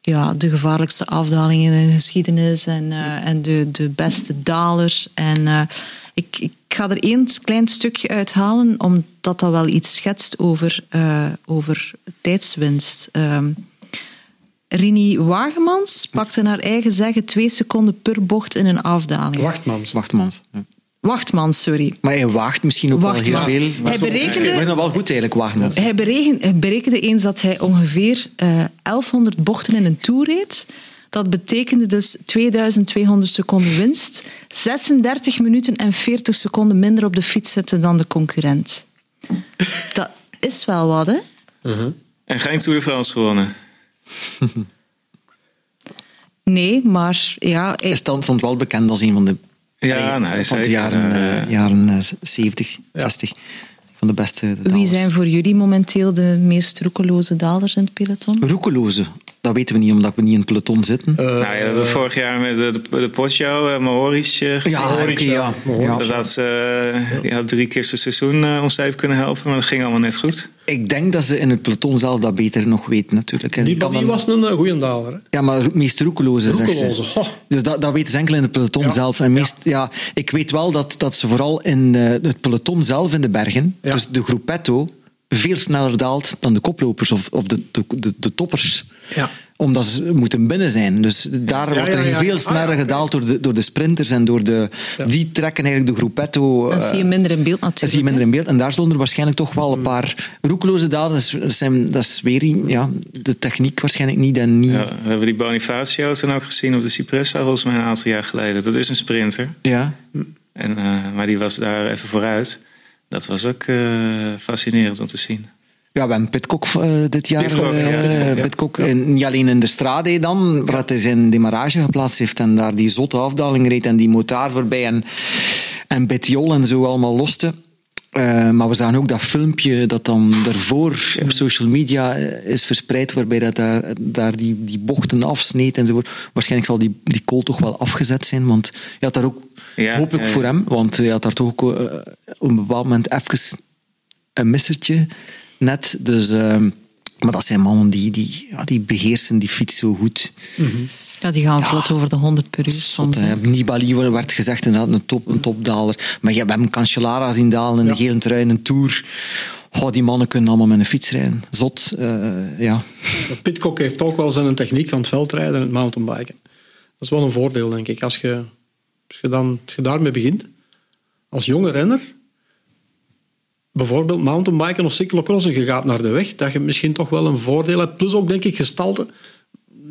ja, de gevaarlijkste afdalingen in de geschiedenis. En, eh, en de, de beste dalers. En eh, ik, ik ga er één klein stukje uithalen. Omdat dat wel iets schetst over, eh, over tijdswinst. Ehm, Rini Wagemans pakte naar eigen zeggen twee seconden per bocht in een afdaling. Wachtmans. Wachtmans. Ja. Wachtmans, sorry. Maar hij waagt misschien ook Wachtmans. wel heel veel. Hij berekende- Ik vind dat wel goed eigenlijk, Wachtmans. Hij bereken- hij berekende eens dat hij ongeveer eh 1100 bochten in een toer reed. Dat betekende dus 2200 seconden winst, 36 minuten en 40 seconden minder op de fiets zitten dan de concurrent. Dat is wel wat, hè? En geen Tour de France gewonnen. Nee, maar ja... Hij stond, stond wel bekend als een van de, Ja, Allee, nee, van de jaren, Eh, eh, jaren eh, 70, 60. Van de beste Wie zijn voor jullie momenteel de meest roekeloze dalers in het peloton? Roekeloze. Dat weten we niet, omdat we niet in het peloton zitten. Eh, nou ja, we hebben vorig jaar met de, de, de Poggio, uh, Maoric eh, gezien. ja, oké, ja. ja. Dat had, ze, die had drie keer zijn seizoen eh, ons even kunnen helpen, maar dat ging allemaal net goed. Ik denk dat ze in het peloton zelf dat beter nog weten, natuurlijk. En Die dan- was een goede daler. Hè? Ja, maar het meest roekeloze, zegt ze. Dus dat, dat weten ze enkel in het peloton Ja. zelf. En meest, ja. ik weet wel dat, dat ze vooral in eh, het peloton zelf in de bergen, dus de groepetto, veel sneller daalt dan de koplopers of, of de, de, de, de toppers. Ja. Omdat ze moeten binnen zijn. Dus daar Ja, wordt er ja, ja. veel Ah, sneller gedaald door de, door de sprinters en door de... Die trekken eigenlijk de groepetto... Dan eh, zie je minder in beeld dat natuurlijk. zie je minder in beeld. En daar zullen er waarschijnlijk toch wel een paar roekeloze dalen. Dat is, dat zijn, dat is weer ja, de techniek waarschijnlijk niet en niet... Ja, we hebben die Bonifacio toen ook gezien op de Cipressa volgens mij een aantal jaar geleden. Dat is een sprinter. Ja. En, eh, maar die was daar even vooruit. Dat was ook eh, fascinerend om te zien. Ja, we hebben Pitcock eh, dit jaar. Pitcock, eh, ja, Pitcock, ja. Pitcock, en niet alleen in de strade dan, waar hij zijn demarrage geplaatst heeft en daar die zotte afdaling reed en die motaar voorbij en, en Betjol en zo allemaal loste. Eh, maar we zagen ook dat filmpje dat dan daarvoor op social media eh, is verspreid, waarbij dat daar, daar die, die bochten afsneed enzovoort. Waarschijnlijk zal die, die kool toch wel afgezet zijn, want je had daar ook, Ja, hopelijk ja, ja. voor hem, want hij had daar toch ook eh, op een bepaald moment even een missertje net. Dus, maar dat zijn mannen die, die, ja, die beheersen die fiets zo goed. Ja, die gaan vlot over de 100 per uur soms. hè. Nibali werd gezegd inderdaad een, top, een topdaler. Maar je hebt hem Cancellara zien dalen in de gele trui in een Tour. Oh, die mannen kunnen allemaal met een fiets rijden. Zot, eh, ja. Pitcock heeft ook wel zijn techniek van het veldrijden en het mountainbiken. Dat is wel een voordeel, denk ik. Als je, als je, dan, als je daarmee begint, als jonge renner, bijvoorbeeld mountainbiken of cyclocrossen, je gaat naar de weg, dat je misschien toch wel een voordeel hebt. Plus ook, denk ik, gestalte.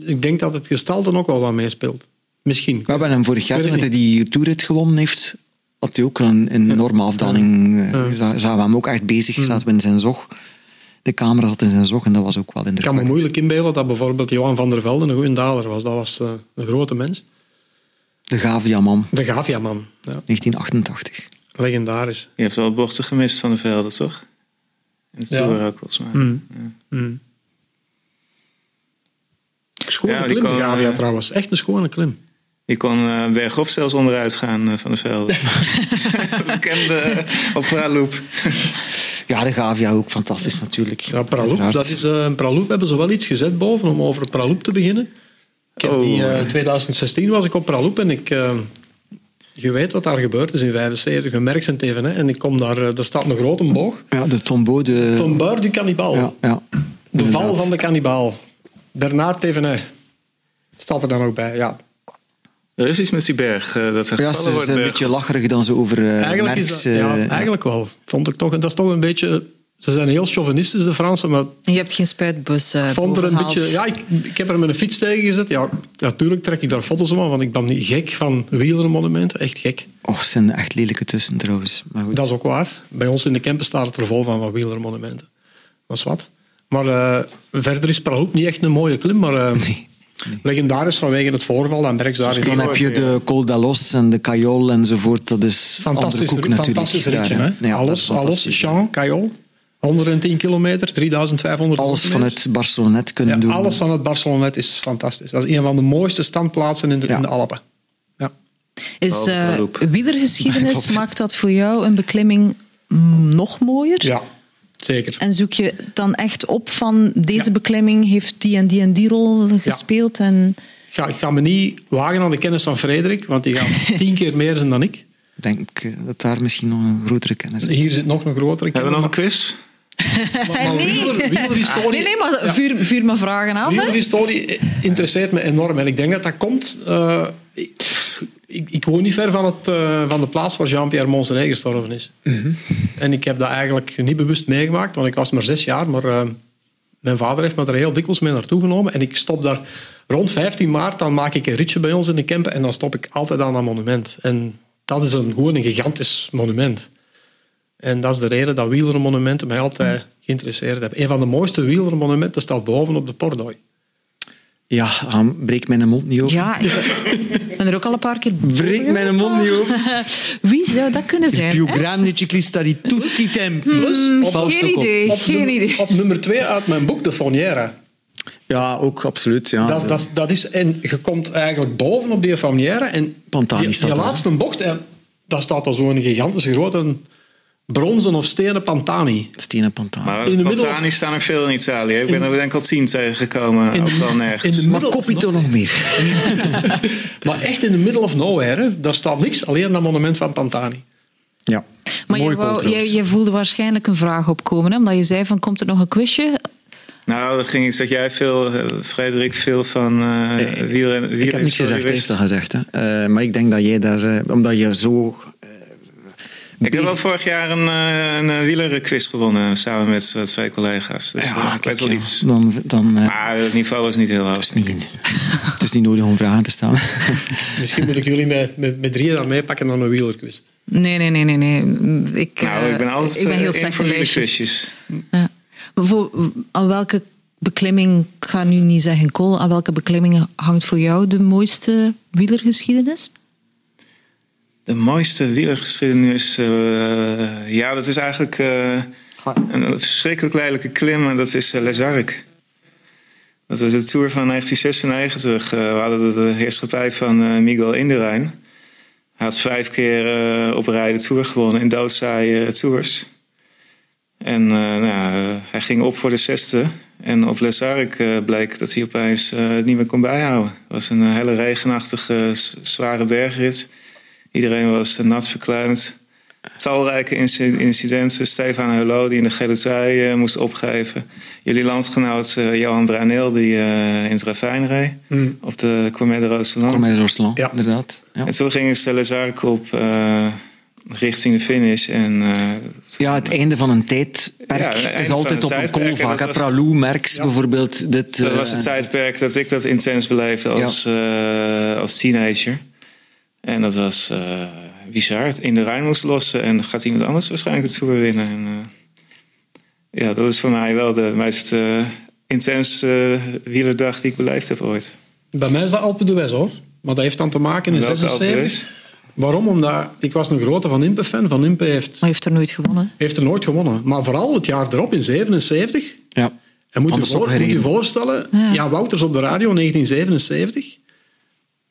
Ik denk dat het gestalte ook wel wat meespeelt. Misschien. We hebben hem vorig jaar, toen het hij die toerit gewonnen heeft, had hij ook een een enorme afdaling. eh, Ja. za- Zagen we hem ook echt bezig, zaten we in zijn zog. De camera zat in zijn zog en dat was ook wel Ik kan me indrukwekkend. moeilijk inbeelden dat bijvoorbeeld Johan van der Velde een goede daler was. Dat was eh, een grote mens. De Gavia-man, De Gavia-man. Ja, 1988. legendarisch. Je hebt wel bochten gemist van de velden, toch? In het Ja. Ook, volgens mij. Mm. Mm. Schone Ja, die klim, komen, Gavia eh, trouwens. Echt een schone klim. Die kon eh, bergop zelfs onderuit gaan eh, van de velden. Bekende op Praloop. Ja, de Gavia ook fantastisch natuurlijk. Ja, Praloop, dat is, eh Praloop hebben ze wel iets gezet boven om over Praloop te beginnen. Ik heb Oh. die, eh, 2016 was ik op Praloop en ik... eh, je weet wat daar gebeurd is in 75, een merk zijn even. Hè, en ik kom daar, er staat een grote boog. Ja, de tombeau, de... Tombeur du Cannibal. Ja, ja. de val van de kannibaal. Bernard Thévenet. Staat er dan ook bij, ja. Er is iets met die berg. eh, dat Ja, ze zijn een beetje lacherig dan ze over eh Eigenlijk, is dat, eh, ja, eigenlijk wel. Vond ik toch, dat is toch een beetje... Ze zijn heel chauvinistisch, de Fransen, maar Je hebt geen spuitbus eh ik vond er een beetje... Ja, ik, ik heb er met een fiets tegen gezet. Ja, natuurlijk trek ik daar foto's van, want ik ben niet gek van wielermonumenten. Echt gek. Oh, er zijn echt lelijke tussen trouwens. Maar goed. Dat is ook waar. Bij ons in de campen staat het er vol van, van wielermonumenten. Dat is wat. Maar eh, verder is Praloop niet echt een mooie klim, maar... eh, Nee. Legendarisch vanwege het voorval aan Berks daar in Dan heb je de Col d'Alos en de Cayol enzovoort. Dat is Fantastisch, koek natuurlijk. fantastisch ritje. Hè? ja, alles, alles. Champ, Cayol. 110 kilometer, 3500 Alles kilometer. vanuit Barcelona kunnen ja, doen. Alles van het Barcelonet is fantastisch. Dat is een van de mooiste standplaatsen in de, Ja. in de Alpen. Ja. Is eh Praloop. wielergeschiedenis, maakt dat voor jou een beklimming mm, nog mooier? ja, zeker. En zoek je dan echt op van deze beklimming heeft die en die en die rol gespeeld? En Ik ga, ik ga me niet wagen aan de kennis van Frederik, want die gaat tien keer meer zijn dan ik. Ik denk eh, dat daar misschien nog een grotere kenner is. Hier zit nog een grotere Hebben we nog een quiz? Maar- maar wieler- wielerhistorie- nee, nee, maar vuur, vuur me vragen af. Hè? Wielerhistorie interesseert me enorm. En ik denk dat dat komt... eh, ik, ik, woon niet ver van, het, eh, van de plaats waar Jean-Pierre Monserrat gestorven is. En ik heb dat eigenlijk niet bewust meegemaakt, want ik was maar zes jaar. Maar eh, mijn vader heeft me er heel dikwijls mee naartoe genomen. En ik stop daar rond 15 maart, dan maak ik een ritje bij ons in de Kempen. En dan stop ik altijd aan dat monument. En dat is een, gewoon een gigantisch monument. En dat is de reden dat wielermonumenten mij altijd geïnteresseerd hebben. Een van de mooiste wielermonumenten staat boven op de Pordoi. Ja, ah, breek mijn mond niet open. Ja, ben er ook al een paar keer Breek mijn mond maar- niet open. Wie zou dat kunnen zijn? più grande ciclista di tutti i tempi. Geen idee, Op geen nummer, idee. op nummer twee uit mijn boek, De Faunière. Ja, ook absoluut. Ja. Dat, dat, dat is, en je komt eigenlijk boven op die Faunière en Pantani die, staat die laatste bocht, en daar staat al zo'n gigantische grote bronzen of stenen Pantani. Stenen Pantani. Maar In de middel- Pantani staan er veel in Italië. Ik ben er denk ik al tien tegengekomen. In de- in nergens. de maar Copito nog meer. Maar echt in the middle of nowhere, hè. daar staat niks, alleen dat monument van Pantani. Ja. Maar je, wou, trouwens. je voelde waarschijnlijk een vraag opkomen, hè? omdat je zei van komt er nog een quizje? Nou, er ging iets dat jij veel, eh, Frederik, veel van uh, wielrennen Ik heb niks gezegd, heeft dat gezegd. Hè. Uh, maar ik denk dat jij daar, uh, omdat je zo... ik heb wel vorig jaar een, uh, een wielerquiz gewonnen samen met twee collega's. Dus ja, ik weet wel iets. Dan, dan, maar het niveau was niet heel hoog. Het is niet, het is niet nodig om vragen te stellen. Misschien moet ik jullie met, met, met drieën dan meepakken naar een wielerquiz. Nee, nee, nee, nee. nee. Ik, nou, ik ben altijd ik ben heel slecht voor in wielerquizjes. Ja. Maar voor, aan welke beklimming, ik ga nu niet zeggen Cole, aan welke beklimming hangt voor jou de mooiste wielergeschiedenis? De mooiste wielergeschiedenis, uh, ja, dat is eigenlijk uh, een verschrikkelijk lelijke klim en dat is uh, Les Arcs. Dat was de Tour van 1996. we hadden de heerschappij van Miguel Indurain. Hij had vijf keer op rij de Tour gewonnen in doodzaaie tours. En nou, hij ging op voor de zesde. En op Les Arcs bleek dat hij opeens het niet meer kon bijhouden. Het was een hele regenachtige, zware bergrit. Iedereen was nat verkleumd. Talrijke incidenten. Stefan Hullo die in de gele trui uh, moest opgeven. Jullie landgenoot uh, Johan Bruineel die uh, in het ravijn reed. Mm. Op de Courmet de Roseland. Courmet de Roseland, ja. inderdaad. Ja. En toen gingen ze Les Arcs op richting de finish. En, ja, het einde van een tijdperk ja, is altijd op een kool vaak. Was... Pralou, Merckx ja. bijvoorbeeld. Dit, dat was het tijdperk dat ik dat intens beleefde als, als teenager. En dat was uh, bizar. In de Rijn moest lossen en gaat iemand anders waarschijnlijk het Tour winnen. En, uh, ja, dat is voor mij wel de meest uh, intense wielerdag die ik beleefd heb ooit. Bij mij is dat Alpe d'Huez hoor. Maar dat heeft dan te maken in 76. Waarom? Omdat ik was een grote Van Impe fan. Van Impe heeft... Maar heeft er nooit gewonnen. Heeft er nooit gewonnen. Maar vooral het jaar erop, in 77. Ja. En moet je, voor, moet je voorstellen, ja. Jan Wouters op de radio 1977.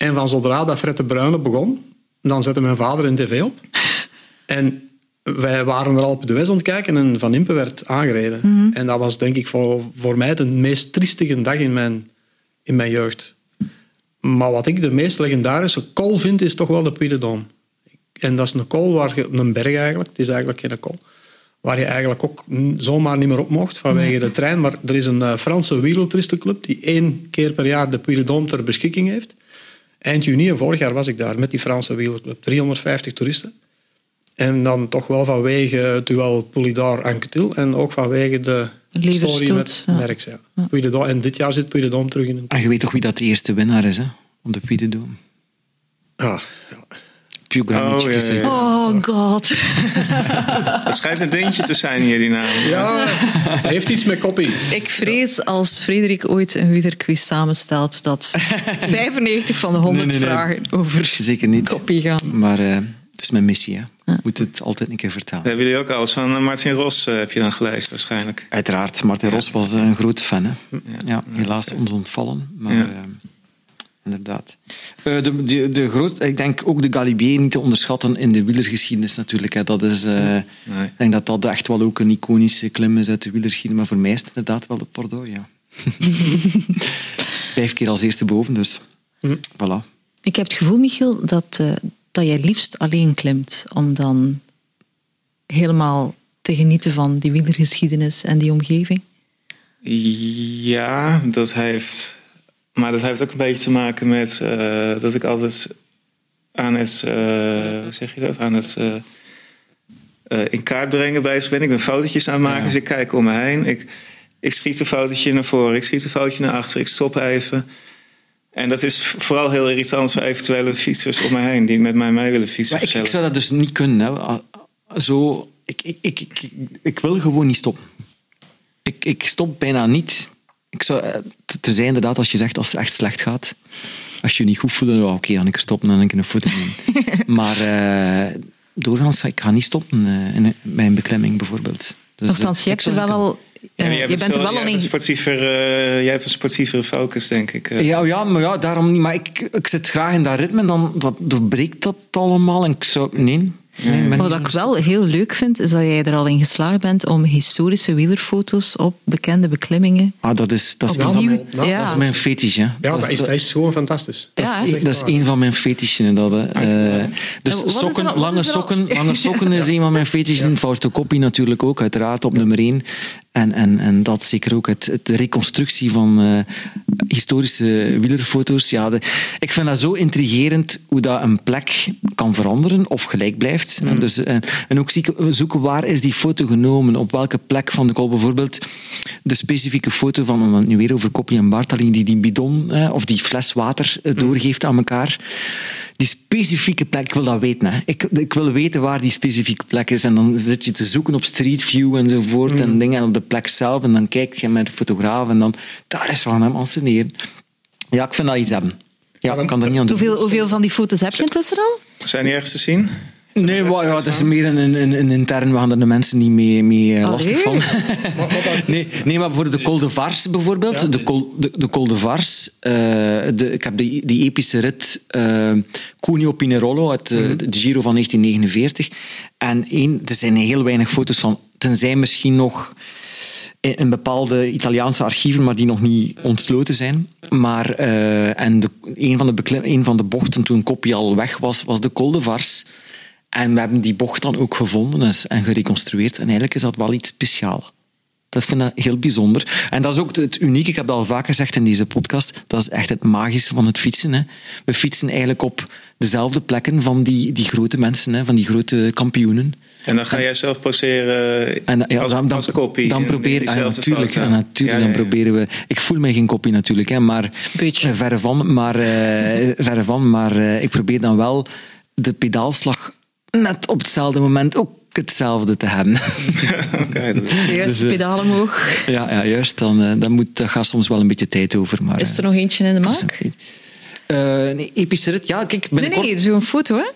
En van zodra dat Fred de Bruyne begon, dan zette mijn vader een tv op. en wij waren er al op de West aan het kijken en Van Impe werd aangereden. Mm -hmm. En dat was denk ik voor, voor mij de meest triestige dag in mijn, in mijn jeugd. Maar wat ik de meest legendarische col vind, is toch wel de Puy. En dat is een col, waar je, een berg eigenlijk, het is eigenlijk geen col, waar je eigenlijk ook zomaar niet meer op mocht vanwege de trein. Maar er is een uh, Franse wielertristenclub die één keer per jaar de Puy ter beschikking heeft. Eind juni vorig jaar was ik daar met die Franse wielerclub. 350 toeristen. En dan toch wel vanwege het duel Poulidor-Anquetil en ook vanwege de story met ja. Merckx. Ja. ja. En dit jaar zit Puy de Dôme terug in een... En je weet toch wie dat de eerste winnaar is, hè? Op de Puy de Dôme? Oh, ja, ja, oh god. Het schijnt een dingetje te zijn hier, die naam. Ja, hij heeft iets met koppie. Ik vrees als Frederik ooit een wielerquiz samenstelt dat 95 van de 100 nee, nee, nee. vragen over Zeker niet. koppie gaan. Maar uh, het is mijn missie, hè. Ja. moet het altijd een keer vertellen. Hebben jullie ook alles van Martin Ros uh, heb je dan gelezen waarschijnlijk? Uiteraard. Martin ja. Ros was een grote fan. Hè. Ja. helaas ons ontvallen. Maar uh, inderdaad. Uh, de, de, de groot, ik denk ook de Galibier niet te onderschatten in de wielergeschiedenis natuurlijk. Hè. Dat is, nee. Ik denk dat dat echt wel ook een iconische klim is uit de wielergeschiedenis. Maar voor mij is het inderdaad wel het Bordeaux, ja. Vijf keer als eerste boven, dus hm. voilà. Ik heb het gevoel, Michiel, dat, uh, dat jij liefst alleen klimt. Om dan helemaal te genieten van die wielergeschiedenis en die omgeving. Ja, dat heeft... Maar dat heeft ook een beetje te maken met uh, dat ik altijd aan het... Uh, hoe zeg je dat? Aan het... in kaart brengen bezig ben. Ik ben fotootjes aan het maken, ja. dus ik kijk om me heen. Ik, ik schiet een fotootje naar voren, ik schiet een fotootje naar achter, ik stop even. En dat is vooral heel irritant voor eventuele fietsers om me heen die met mij mee willen fietsen. Maar ik, ik, zou dat dus niet kunnen. Hè. Zo, ik, ik, ik, ik, ik wil gewoon niet stoppen. Ik, ik stop bijna niet. Ik zou, te zijn inderdaad, als je zegt als het echt slecht gaat, als je je niet goed voelt, dan oké, okay, dan ik stoppen en dan kan ik een foto nemen. maar uh, doorgaans, ik ga niet stoppen uh, in mijn beklemming bijvoorbeeld. Dus, Nochtans, je hebt er wel al ja, je, bent veel, er wel al. Sportiever, uh, jij hebt een sportievere focus, denk ik. Uh. Ja, ja, maar ja, daarom niet. Maar ik, ik zit graag in dat ritme en dan dat doorbreekt dat allemaal. En ik zou, nee, Nee, maar Wat ik wel heel leuk vind, is dat jij er al in geslaagd bent om historische wielerfoto's op bekende beklimmingen. Ah, dat is, dat is, een van opnieuw- mijn, ja. dat is mijn fetish. Hè. Ja, dat, dat is, dat is gewoon fantastisch. dat, Ja, is, hè? dat is een van mijn fetishen. Dat, hè. Eh, dus sokken, al- lange, sokken, lange sokken is een van mijn fetishen. Fausto Coppi natuurlijk ook, uiteraard, op nummer één. En, en, en dat zeker ook het, het- de reconstructie van eh, historische wielerfoto's. Ja, de- ik vind dat zo intrigerend hoe dat een plek kan veranderen of gelijk blijft. En, dus, en, en ook zieken- zoeken waar is die foto genomen, op welke plek van de kol. Bijvoorbeeld de specifieke foto van, het nu weer over Coppi en Bartali, die die bidon eh, of die fles water eh, doorgeeft aan elkaar. Die specifieke plek, ik wil dat weten. Hè. Ik, ik wil weten waar die specifieke plek is. En dan zit je te zoeken op Street View enzovoort en dingen en op de plek zelf. En dan kijk je met de fotograaf en dan, daar is van hem anseneren. Ja, ik vind dat iets hebben. Ja, ik kan er niet aan doen. Hoeveel, hoeveel van die foto's heb je intussen al? Zijn die ergens te zien? Nee, maar ja, dat is meer een, een, een intern, we gaan er de mensen niet mee, mee eh, lastig van. nee, nee, maar voor de Col de Vars bijvoorbeeld, de, Col, de, de Col de Vars, eh, de, ik heb die, die epische rit eh Cuneo Pinerolo uit eh, de Giro van 1949. En één, er zijn heel weinig foto's van, tenzij misschien nog in bepaalde Italiaanse archieven, maar die nog niet ontsloten zijn. Maar, en de, een, van de een van de bochten toen Koppie al weg was, was de Col de Vars. En we hebben die bocht dan ook gevonden en- gereconstrueerd. En eigenlijk is dat wel iets speciaals. Dat vind ik heel bijzonder. En dat is ook het unieke, ik heb dat al vaak gezegd in deze podcast, dat is echt het magische van het fietsen. Hè. We fietsen eigenlijk op dezelfde plekken van die, die grote mensen, hè, van die grote kampioenen. En dan ga jij zelf poseren En ja, als, dan, dan, als kopie. dan in proberen ja, natuurlijk, ja, natuurlijk Ja, dan proberen we. Ik voel mij geen kopie natuurlijk, hè, maar Beetje. eh, verre van. Maar, eh, verre van, maar eh, ik probeer dan wel de pedaalslag net op hetzelfde moment ook hetzelfde te hebben. Oké, dat is- Juist, Dus, eh, pedalen omhoog. ja, ja, juist. Dan, eh, dan moet, daar gaat soms wel een beetje tijd over. Maar, Is er nog eentje in de eh, maak? een- Eh, nee, epische rit. Ja, kijk, Nee, binnenkort... nee, zo'n foto, hè?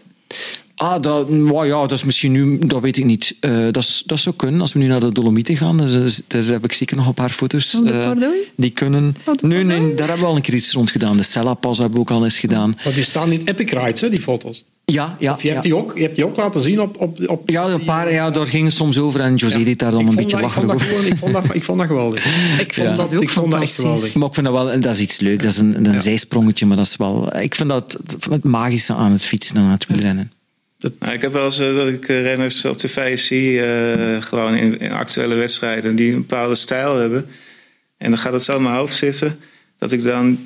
Ah, dat, wow, ja, dat is misschien nu, dat weet ik niet. Eh, dat, is, dat zou kunnen als we nu naar de Dolomieten gaan. Dus, dus, daar heb ik zeker nog een paar foto's. Eh, Pardooi? die kunnen. Nee, nee, daar hebben we al een keer iets rond gedaan. De Sella Pas hebben we ook al eens gedaan. Maar die staan in Epic Rides, hè, die foto's. Ja, ja. Of je, hebt ja. die ook, je hebt die ook laten zien op... op, op Ja, een paar, ja, daar ging het soms over en José Ja. deed daar dan Ik een beetje lachen vond dat over. gewoon- Ik vond dat, ik vond dat geweldig. Ik vond Ja. dat ook Ik vond dat echt geweldig. Maar ik vind dat wel, dat is iets leuk. Dat is een, een zijsprongetje, maar dat is wel. Ik vind dat het magische aan het fietsen en aan het wielrennen. Nou, ik heb wel eens eh, dat ik eh, renners op tv zie, eh, gewoon in, in actuele wedstrijden, die een bepaalde stijl hebben. En dan gaat het zo in mijn hoofd zitten, dat ik dan,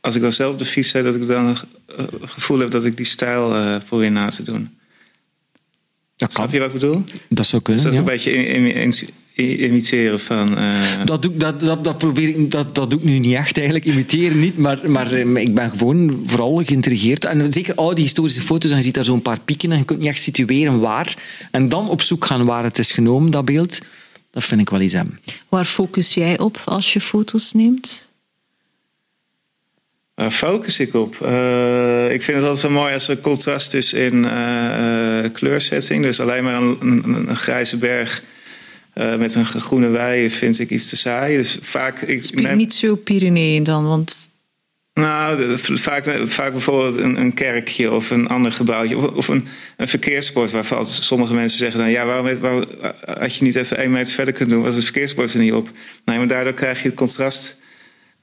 als ik dan zelf op de fiets zit, dat ik dan het gevoel heb dat ik die stijl eh probeer na te doen. Dat kan. Snap je wat ik bedoel? Dat zou Dus kunnen. dat ja. een beetje in- in- in- imiteren van... eh, Dat doe, ik- dat, dat, dat, probeer ik, dat, dat doe ik nu niet echt eigenlijk, imiteren niet, maar, maar eh, ik ben gewoon vooral geïntrigeerd. En zeker oude historische foto's, en je ziet daar zo'n paar pieken en je kunt niet echt situeren waar. En dan op zoek gaan waar het is genomen, dat beeld, dat vind ik wel iets hebben. Waar focus jij op als je foto's neemt? Waar focus ik op? Eh, ik vind het altijd wel mooi als er contrast is in eh, eh, kleurzetting. Dus alleen maar een, een, een grijze berg eh, met een groene wei vind ik iets te saai. Dus vaak... Ik, mijn- niet zo Pyreneeën dan, want Nou, de- vaak, vaak bijvoorbeeld een, een kerkje of een ander gebouwtje. Of, of een, een verkeersbord waarvan sommige mensen zeggen dan... ja, waarom, waarom had je niet even één meter verder kunnen doen... was het verkeersbord er niet op. Nee, maar daardoor krijg je het contrast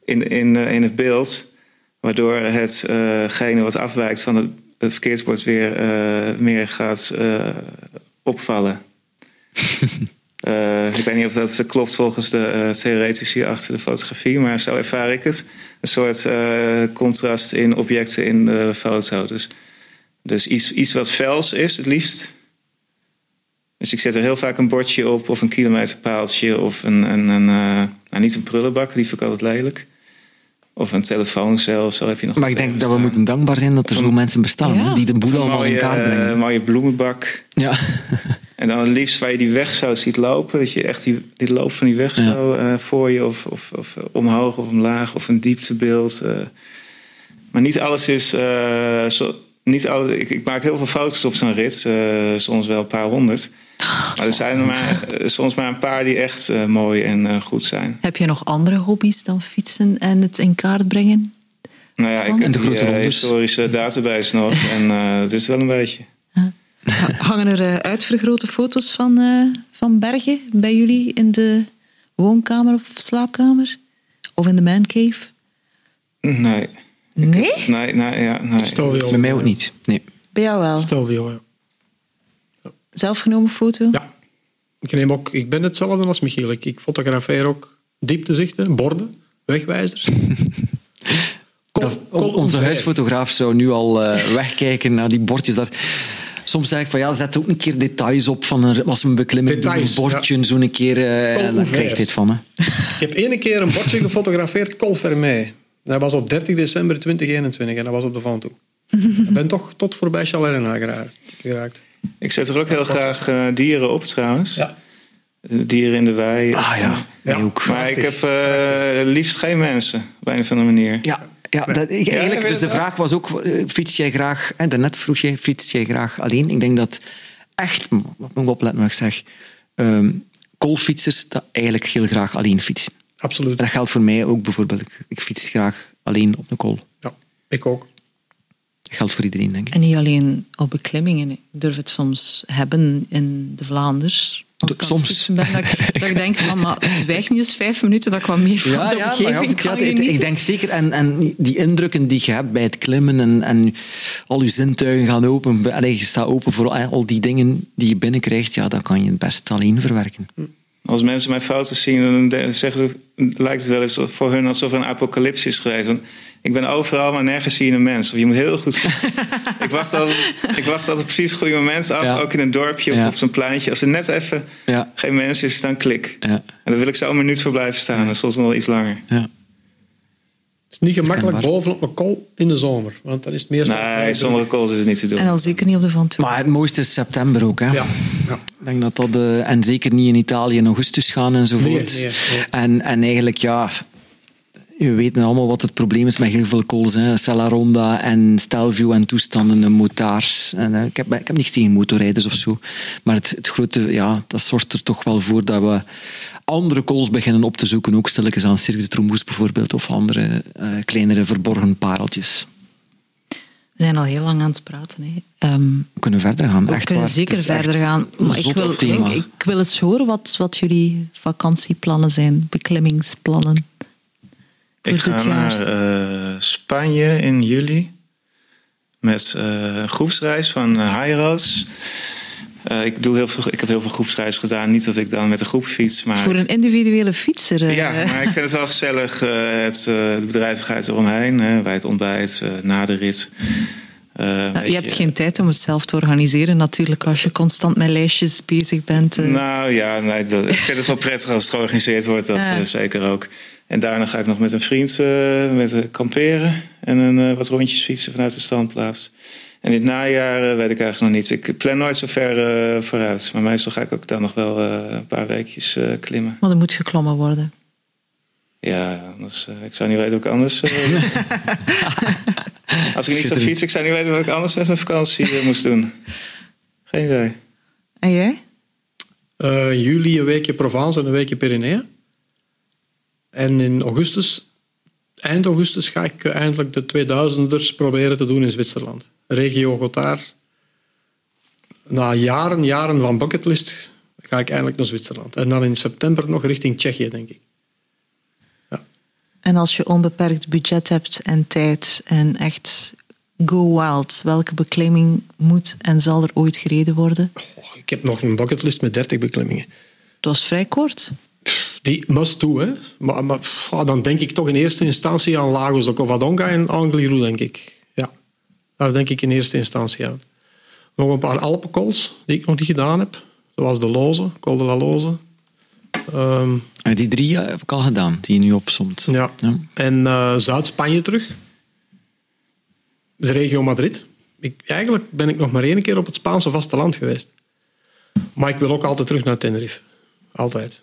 in, in, eh, in het beeld... waardoor hetgene wat afwijkt van het, het verkeersbord... weer eh, meer gaat eh, opvallen. Eh, ik weet niet of dat klopt volgens de eh, theoretici achter de fotografie, maar zo ervaar ik het. Een soort eh, contrast in objecten in de foto. Dus, dus iets, iets wat vels is, het liefst. Dus ik zet er heel vaak een bordje op, of een kilometerpaaltje, of een, een, een eh, nou, niet een prullenbak, die vind ik altijd lelijk. Of een telefooncel, zo heb je nog Maar ik denk dat we moeten dankbaar zijn dat er zo mensen bestaan, Ja. die de boel een allemaal in kaart eh, brengen. mooie bloemenbak. Ja. En dan het liefst waar je die weg zo ziet lopen. Dat je echt die, die loop van die weg Ja. zo eh, voor je of, of, of omhoog of omlaag of een dieptebeeld. eh. Maar niet alles is... eh, zo, niet alle, ik, ik maak heel veel foto's op zo'n rit. eh, soms wel een paar honderd. Maar er zijn er maar, eh, soms maar een paar die echt eh, mooi en eh, goed zijn. heb je nog andere hobby's dan fietsen en het in kaart brengen? Nou ja, ik En heb de grote eh, historische database nog. En eh dat is het wel een beetje. Ha- Hangen er uitvergrote foto's van, eh, van bergen bij jullie in de woonkamer of slaapkamer? Of in de mancave? Nee. Nee? Nee, nee, ja, nee. Stelvio. Bij mij ook niet. Nee. Bij jou wel. Stelvio, ja. Zelfgenomen foto? Ja. Ik, neem ook, ik ben hetzelfde als Michiel. Ik, ik fotografeer ook dieptezichten, borden, wegwijzers. Onze huisfotograaf zou nu al eh, wegkijken naar die bordjes daar. Soms zeg ik van ja, zet ook een keer details op van een, was een beklimming, een bordje, zo'n een keer. eh, en dan krijg je dit van me. Ik heb ene keer een bordje gefotografeerd, Col. Dat was op 30 december 2021 en dat was op de Van toe. Ik ben toch tot voorbij Chalerna gera- geraakt. Ik zet er ook heel graag eh, dieren op trouwens. Ja. Dieren in de wei. Ah ja. Maar ik heb eh, liefst geen mensen, op een of andere manier. Ja, ja, dat, ik, eigenlijk, dus de vraag was ook, eh, fiets jij graag, hè, daarnet vroeg jij, fiets jij graag alleen? Ik denk dat echt, wat moet ik opletten wat ik zeg, ehm koolfietsers dat eigenlijk heel graag alleen fietsen. Absoluut. En dat geldt voor mij ook bijvoorbeeld. Ik, ik fiets graag alleen op de kool. Ja, ik ook. Dat geldt voor iedereen, denk ik. En niet alleen op beklimmingen. Ik durf het soms hebben in de Vlaanders. Als ik Soms. Ben, dat, ik, dat ik denk van, maar zwijg nu eens vijf minuten dat ik wat meer van de omgeving ja, kan ik- denk zeker, en, en die indrukken die je hebt bij het klimmen en, en al je zintuigen gaan open, allee, je staat open voor al die dingen die je binnenkrijgt, ja, dat kan je het best alleen verwerken. Als mensen mijn foto's zien, dan zeggen ze, lijkt het wel eens voor hun alsof er een apocalypse is geweest. Want ik ben overal, maar nergens zie je een mens. Of je moet heel goed zien. ik, wacht altijd, ik wacht altijd precies het goede moment af, Ja. ook in een dorpje of Ja. op zo'n pleintje. Als er net even Ja. geen mens is, dan klik. Ja. En dan wil ik zo een minuut voor blijven staan, en soms nog wel iets langer. Ja. Het is niet gemakkelijk Herkenbaar. bovenop een kol in de zomer. Want dan is het meestal... Nee, sommige calls is het niet te doen. En al zeker niet op de Van Toe. Maar het mooiste is september ook. Hè? Ja, ja. Ik denk dat dat, eh, en zeker niet in Italië in augustus gaan enzovoort. Nee, nee, nee. En, en eigenlijk, ja, we weten allemaal wat het probleem is met heel veel calls. Hè. En Stelvio en toestanden, en motards. En, eh, ik, heb, ik heb niks tegen motorrijders of zo. Maar het, het grote, ja, dat zorgt er toch wel voor dat we andere calls beginnen op te zoeken. Ook stilletjes aan Cirque de Tromboes bijvoorbeeld. Of andere eh, kleinere verborgen pareltjes. We zijn al heel lang aan het praten. Hè. Ehm, We kunnen verder gaan. we echt kunnen waar. zeker verder gaan. Maar ik wil, ik, ik wil eens horen wat, wat jullie vakantieplannen zijn. Beklimmingsplannen. Voor Ik ga dit jaar. naar eh, Spanje in juli. Met eh, een groepsreis van uh, High Roads. Eh, ik, doe heel veel, ik heb heel veel groepsreizen gedaan. Niet dat ik dan met een groep fiets. Maar Voor een individuele fietser. eh, Ja, maar ik vind het wel gezellig. eh, het, de bedrijvigheid eromheen. Hè, bij het ontbijt, na de rit. Nou, je hebt geen tijd om het zelf te organiseren natuurlijk. Als je constant met lijstjes bezig bent. Nou ja, nee, dat, ik vind het wel prettig als het georganiseerd wordt. Dat Ja. zeker ook. En daarna ga ik nog met een vriend met, kamperen. En een, wat rondjes fietsen vanuit de standplaats. En dit najaar weet ik eigenlijk nog niet. Ik plan nooit zo ver eh, vooruit. Maar meestal ga ik ook dan nog wel eh, een paar weekjes eh, klimmen. Maar er moet geklommen worden. Ja, anders, eh, ik zou niet weten wat ik anders... eh, als ik niet zou fietsen, ik zou niet weten wat ik anders met mijn vakantie moest doen. Geen idee. En jij? Eh, juli een weekje Provence en een weekje Pyreneeën. En in augustus, eind augustus, ga ik eh, eindelijk de 2000ers proberen te doen in Zwitserland. Regio Gotthard. Na jaren, jaren van bucketlist ga ik eindelijk naar Zwitserland. En dan in september nog richting Tsjechië, denk ik. En als je onbeperkt budget hebt en tijd en echt go wild, welke beklimming moet en zal er ooit gereden worden? Oh, ik heb nog een bucketlist met 30 beklimmingen. Het was vrij kort. Die must do, hè. Maar, maar pff, ah, dan denk ik toch in eerste instantie aan Lagos de Covadonga en Angliru, denk ik. Ja, daar denk ik in eerste instantie aan. Nog een paar Alpencols die ik nog niet gedaan heb. Zoals de Loze, Col de la Loze. Ehm, En die drie heb ik al gedaan, die je nu opzomt. ja. En eh, Zuid-Spanje terug. De regio Madrid. Ik, eigenlijk ben ik nog maar één keer op het Spaanse vasteland geweest. Maar ik wil ook altijd terug naar Tenerife. Altijd.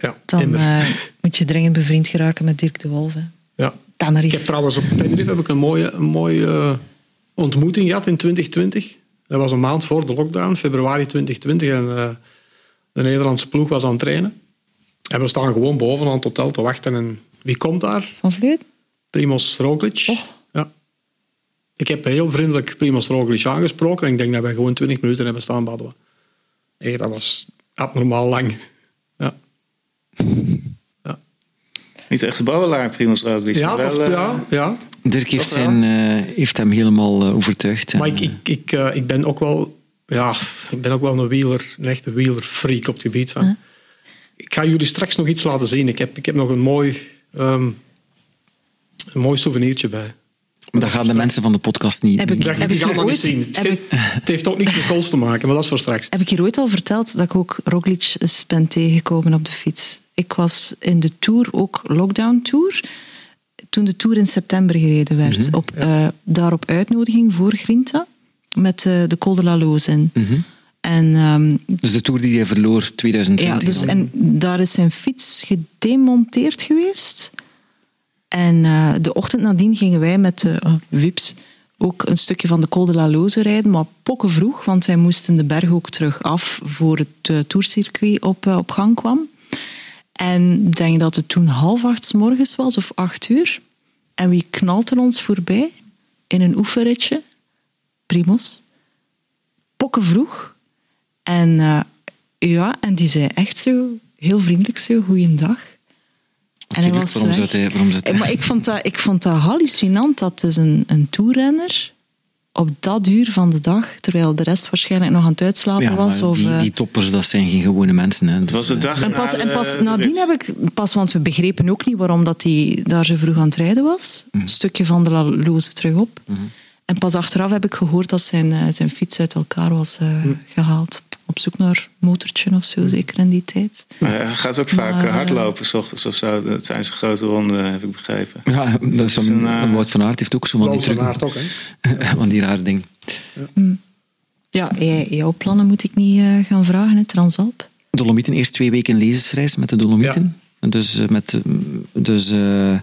Ja, Dan eh, moet je dringend bevriend geraken met Dirk de Wolf. hè. ja. Ik heb trouwens op Tenerife heb ik een mooie, een mooie eh, ontmoeting gehad in 2020. Dat was een maand voor de lockdown, februari 2020. En eh, de Nederlandse ploeg was aan het trainen. En we staan gewoon boven aan het hotel te wachten. En wie komt daar? Van Vleut? Primoz Roglic. Oh. Ja. Ik heb heel vriendelijk Primoz Roglic aangesproken en ik denk dat wij gewoon 20 minuten hebben staan babbelen. Echt, dat was abnormaal lang. Ja, Niet echt de babbelaar, Primoz Roglic. ja, maar toch, wel, eh, ja, ja. Dirk heeft, wel? zijn, eh, heeft hem helemaal eh, overtuigd. Maar En, ik, ik, ik, ik ben ook wel, ja, ik ben ook wel een wieler, een echte wielerfreak op het gebied van. Ik ga jullie straks nog iets laten zien. Ik heb, ik heb nog een mooi, ehm, een mooi souvenirtje bij. maar dat gaan de mensen van de podcast niet... Heb ik- niet- Dat, Heb die ik gaan ooit- zien. heb Het, het heeft ook niks met goals te maken, maar dat is voor straks. Heb ik hier ooit al verteld dat ik ook Roglic eens ben tegengekomen op de fiets? Ik was in de Tour, ook Lockdown Tour, toen de Tour in september gereden werd. op, eh, daar op uitnodiging voor Grinta, met eh, de Col de la Loze in. En ehm, Dus de Tour die hij verloor 2020. ja, dus, en daar is zijn fiets gedemonteerd geweest. En eh, de ochtend nadien gingen wij met de eh, Wips ook een stukje van de Col de la Loze rijden, maar pokken vroeg, want wij moesten de berg ook terug af voor het uh, tourcircuit op, op gang kwam. En ik denk dat het toen half acht 's morgens was, of acht uur. En wie knalt er ons voorbij? In een oefenritje. Primos. Pokken vroeg. En uh, ja, en die zei echt zo, heel vriendelijk zo, goeiedag. En hij was waarom zou hij, waarom zou hij... Maar ik vond dat, ik vond dat hallucinant dat dus een, een toerrenner op dat uur van de dag, terwijl de rest waarschijnlijk nog aan het uitslapen ja, was. Of, die, die, toppers, dat zijn geen gewone mensen. Hè. Het was de dag en pas, na en pas nadien heb ik, pas, want we begrepen ook niet waarom dat hij daar zo vroeg aan het rijden was. Mm. Een stukje van de loze terug op. Mhm. En pas achteraf heb ik gehoord dat zijn, zijn fiets uit elkaar was uh, mm. gehaald. Op zoek naar een motortje of zo, zeker in die tijd. Maar hij gaat ook vaak maar, hardlopen, s ochtends of zo. Dat zijn zijn grote ronden, heb ik begrepen. Ja, dat is een, uh, Wout van Aert heeft ook zo van die truc. ook, hè? van die rare ding. Ja, mm. ja jij, jouw plannen moet ik niet uh, gaan vragen, hè, Transalp. Dolomieten, eerst twee weken lezensreis met de Dolomieten. Ja. Dus, uh, met, dus uh,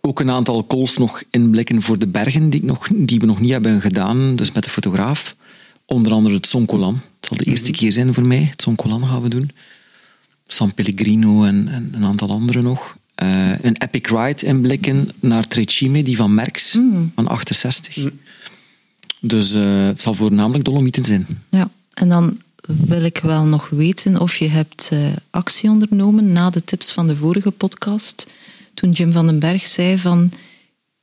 ook een aantal calls nog inblikken voor de bergen die, nog, die we nog niet hebben gedaan. Dus met de fotograaf. Onder andere het Soncolan. Het zal de eerste keer zijn voor mij. Het Soncolan gaan we doen. San Pellegrino en, en een aantal andere nog. Uh, een epic ride inblikken naar Trecime, die van Merckx, mm. van 68. Mm. Dus uh, het zal voornamelijk Dolomieten zijn. Ja, en dan wil ik wel nog weten of je hebt uh, actie ondernomen na de tips van de vorige podcast. Toen Jim van den Berg zei van,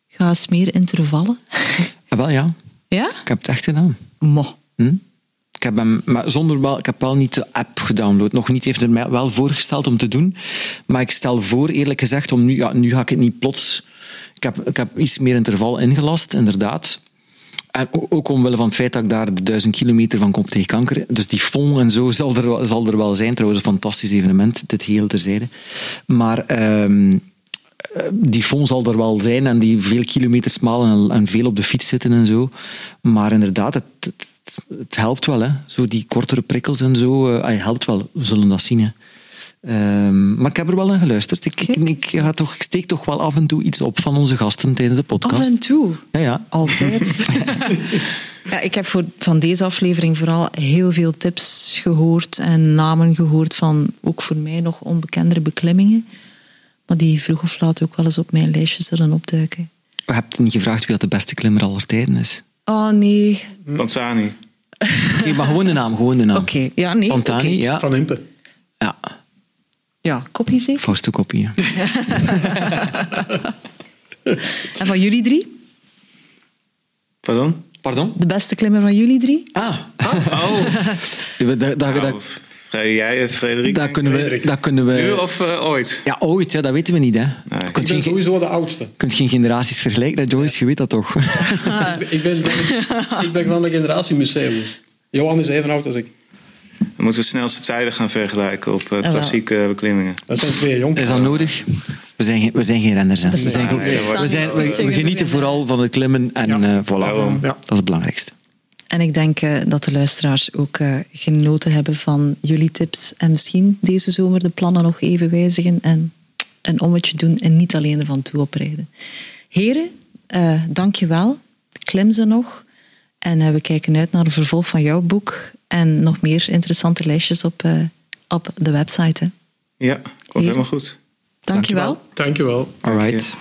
ga eens meer intervallen. Ah, wel ja. Ja? Ik heb het echt gedaan. Mo. Hm? Ik heb, hem, maar zonder wel, ik heb wel niet de app gedownload. Nog niet heeft er mij wel voorgesteld om te doen. Maar ik stel voor, eerlijk gezegd, om nu, ja, nu ga ik het niet plots. Ik heb, ik heb iets meer interval ingelast, inderdaad. En ook omwille van het feit dat ik daar de duizend kilometer van kom tegen kanker. Dus die fond en zo zal er, zal er wel zijn. Trouwens, een fantastisch evenement, dit heel terzijde. Maar um, die fond zal er wel zijn en die veel kilometers malen en, en veel op de fiets zitten en zo. Maar inderdaad, het, het helpt wel. Hè. Zo die kortere prikkels en zo, uh, helpt wel. We zullen dat zien. Hè. Um, maar ik heb er wel aan geluisterd. Ik, ik, ik, ga toch, ik steek toch wel af en toe iets op van onze gasten tijdens de podcast. Af en toe? Ja, ja. Altijd. ja, ik heb voor, van deze aflevering vooral heel veel tips gehoord en namen gehoord van ook voor mij nog onbekendere beklimmingen. Maar die vroeg of laat ook wel eens op mijn lijstje zullen opduiken. Je hebt niet gevraagd wie dat de beste klimmer aller tijden is. Oh nee. Panzani. Oké, okay, maar gewoon de naam, gewoon de naam. Oké, okay. ja, nee. Pantani, okay. ja. Van Impe. Ja. Ja, kopie zeker? Voorste kopie. en van jullie drie? Pardon? Pardon? De beste klimmer van jullie drie? Ah. Oh. dat, dat, dat, jij, Frederik? Dat kunnen, we, dat kunnen we... Nu of uh, ooit? Ja, ooit, ja, dat weten we niet. Hè. Nee. Ik ben sowieso de oudste. Je kunt geen generaties vergelijken, Joyce, je weet dat toch? ik, ben, ik ben van de generatie museums. Johan is even oud als ik. Dan moeten we snelste tijden gaan vergelijken op uh, klassieke uh, beklimmingen. Dat zijn twee jongens. Is dat nodig? We zijn geen, we zijn geen renners. Hè. We, zijn, we, zijn, we, we genieten vooral van het klimmen en ja. uh, voilà. Ja. Dat is het belangrijkste. En ik denk uh, dat de luisteraars ook uh, genoten hebben van jullie tips. En misschien deze zomer de plannen nog even wijzigen en een ommetje doen en niet alleen ervan toe oprijden. Heren, uh, dank je wel. Klim ze nog. En we kijken uit naar een vervolg van jouw boek. En nog meer interessante lijstjes op, op de website. Hè. Ja, komt helemaal goed. Dank je wel. Dank je wel. All right.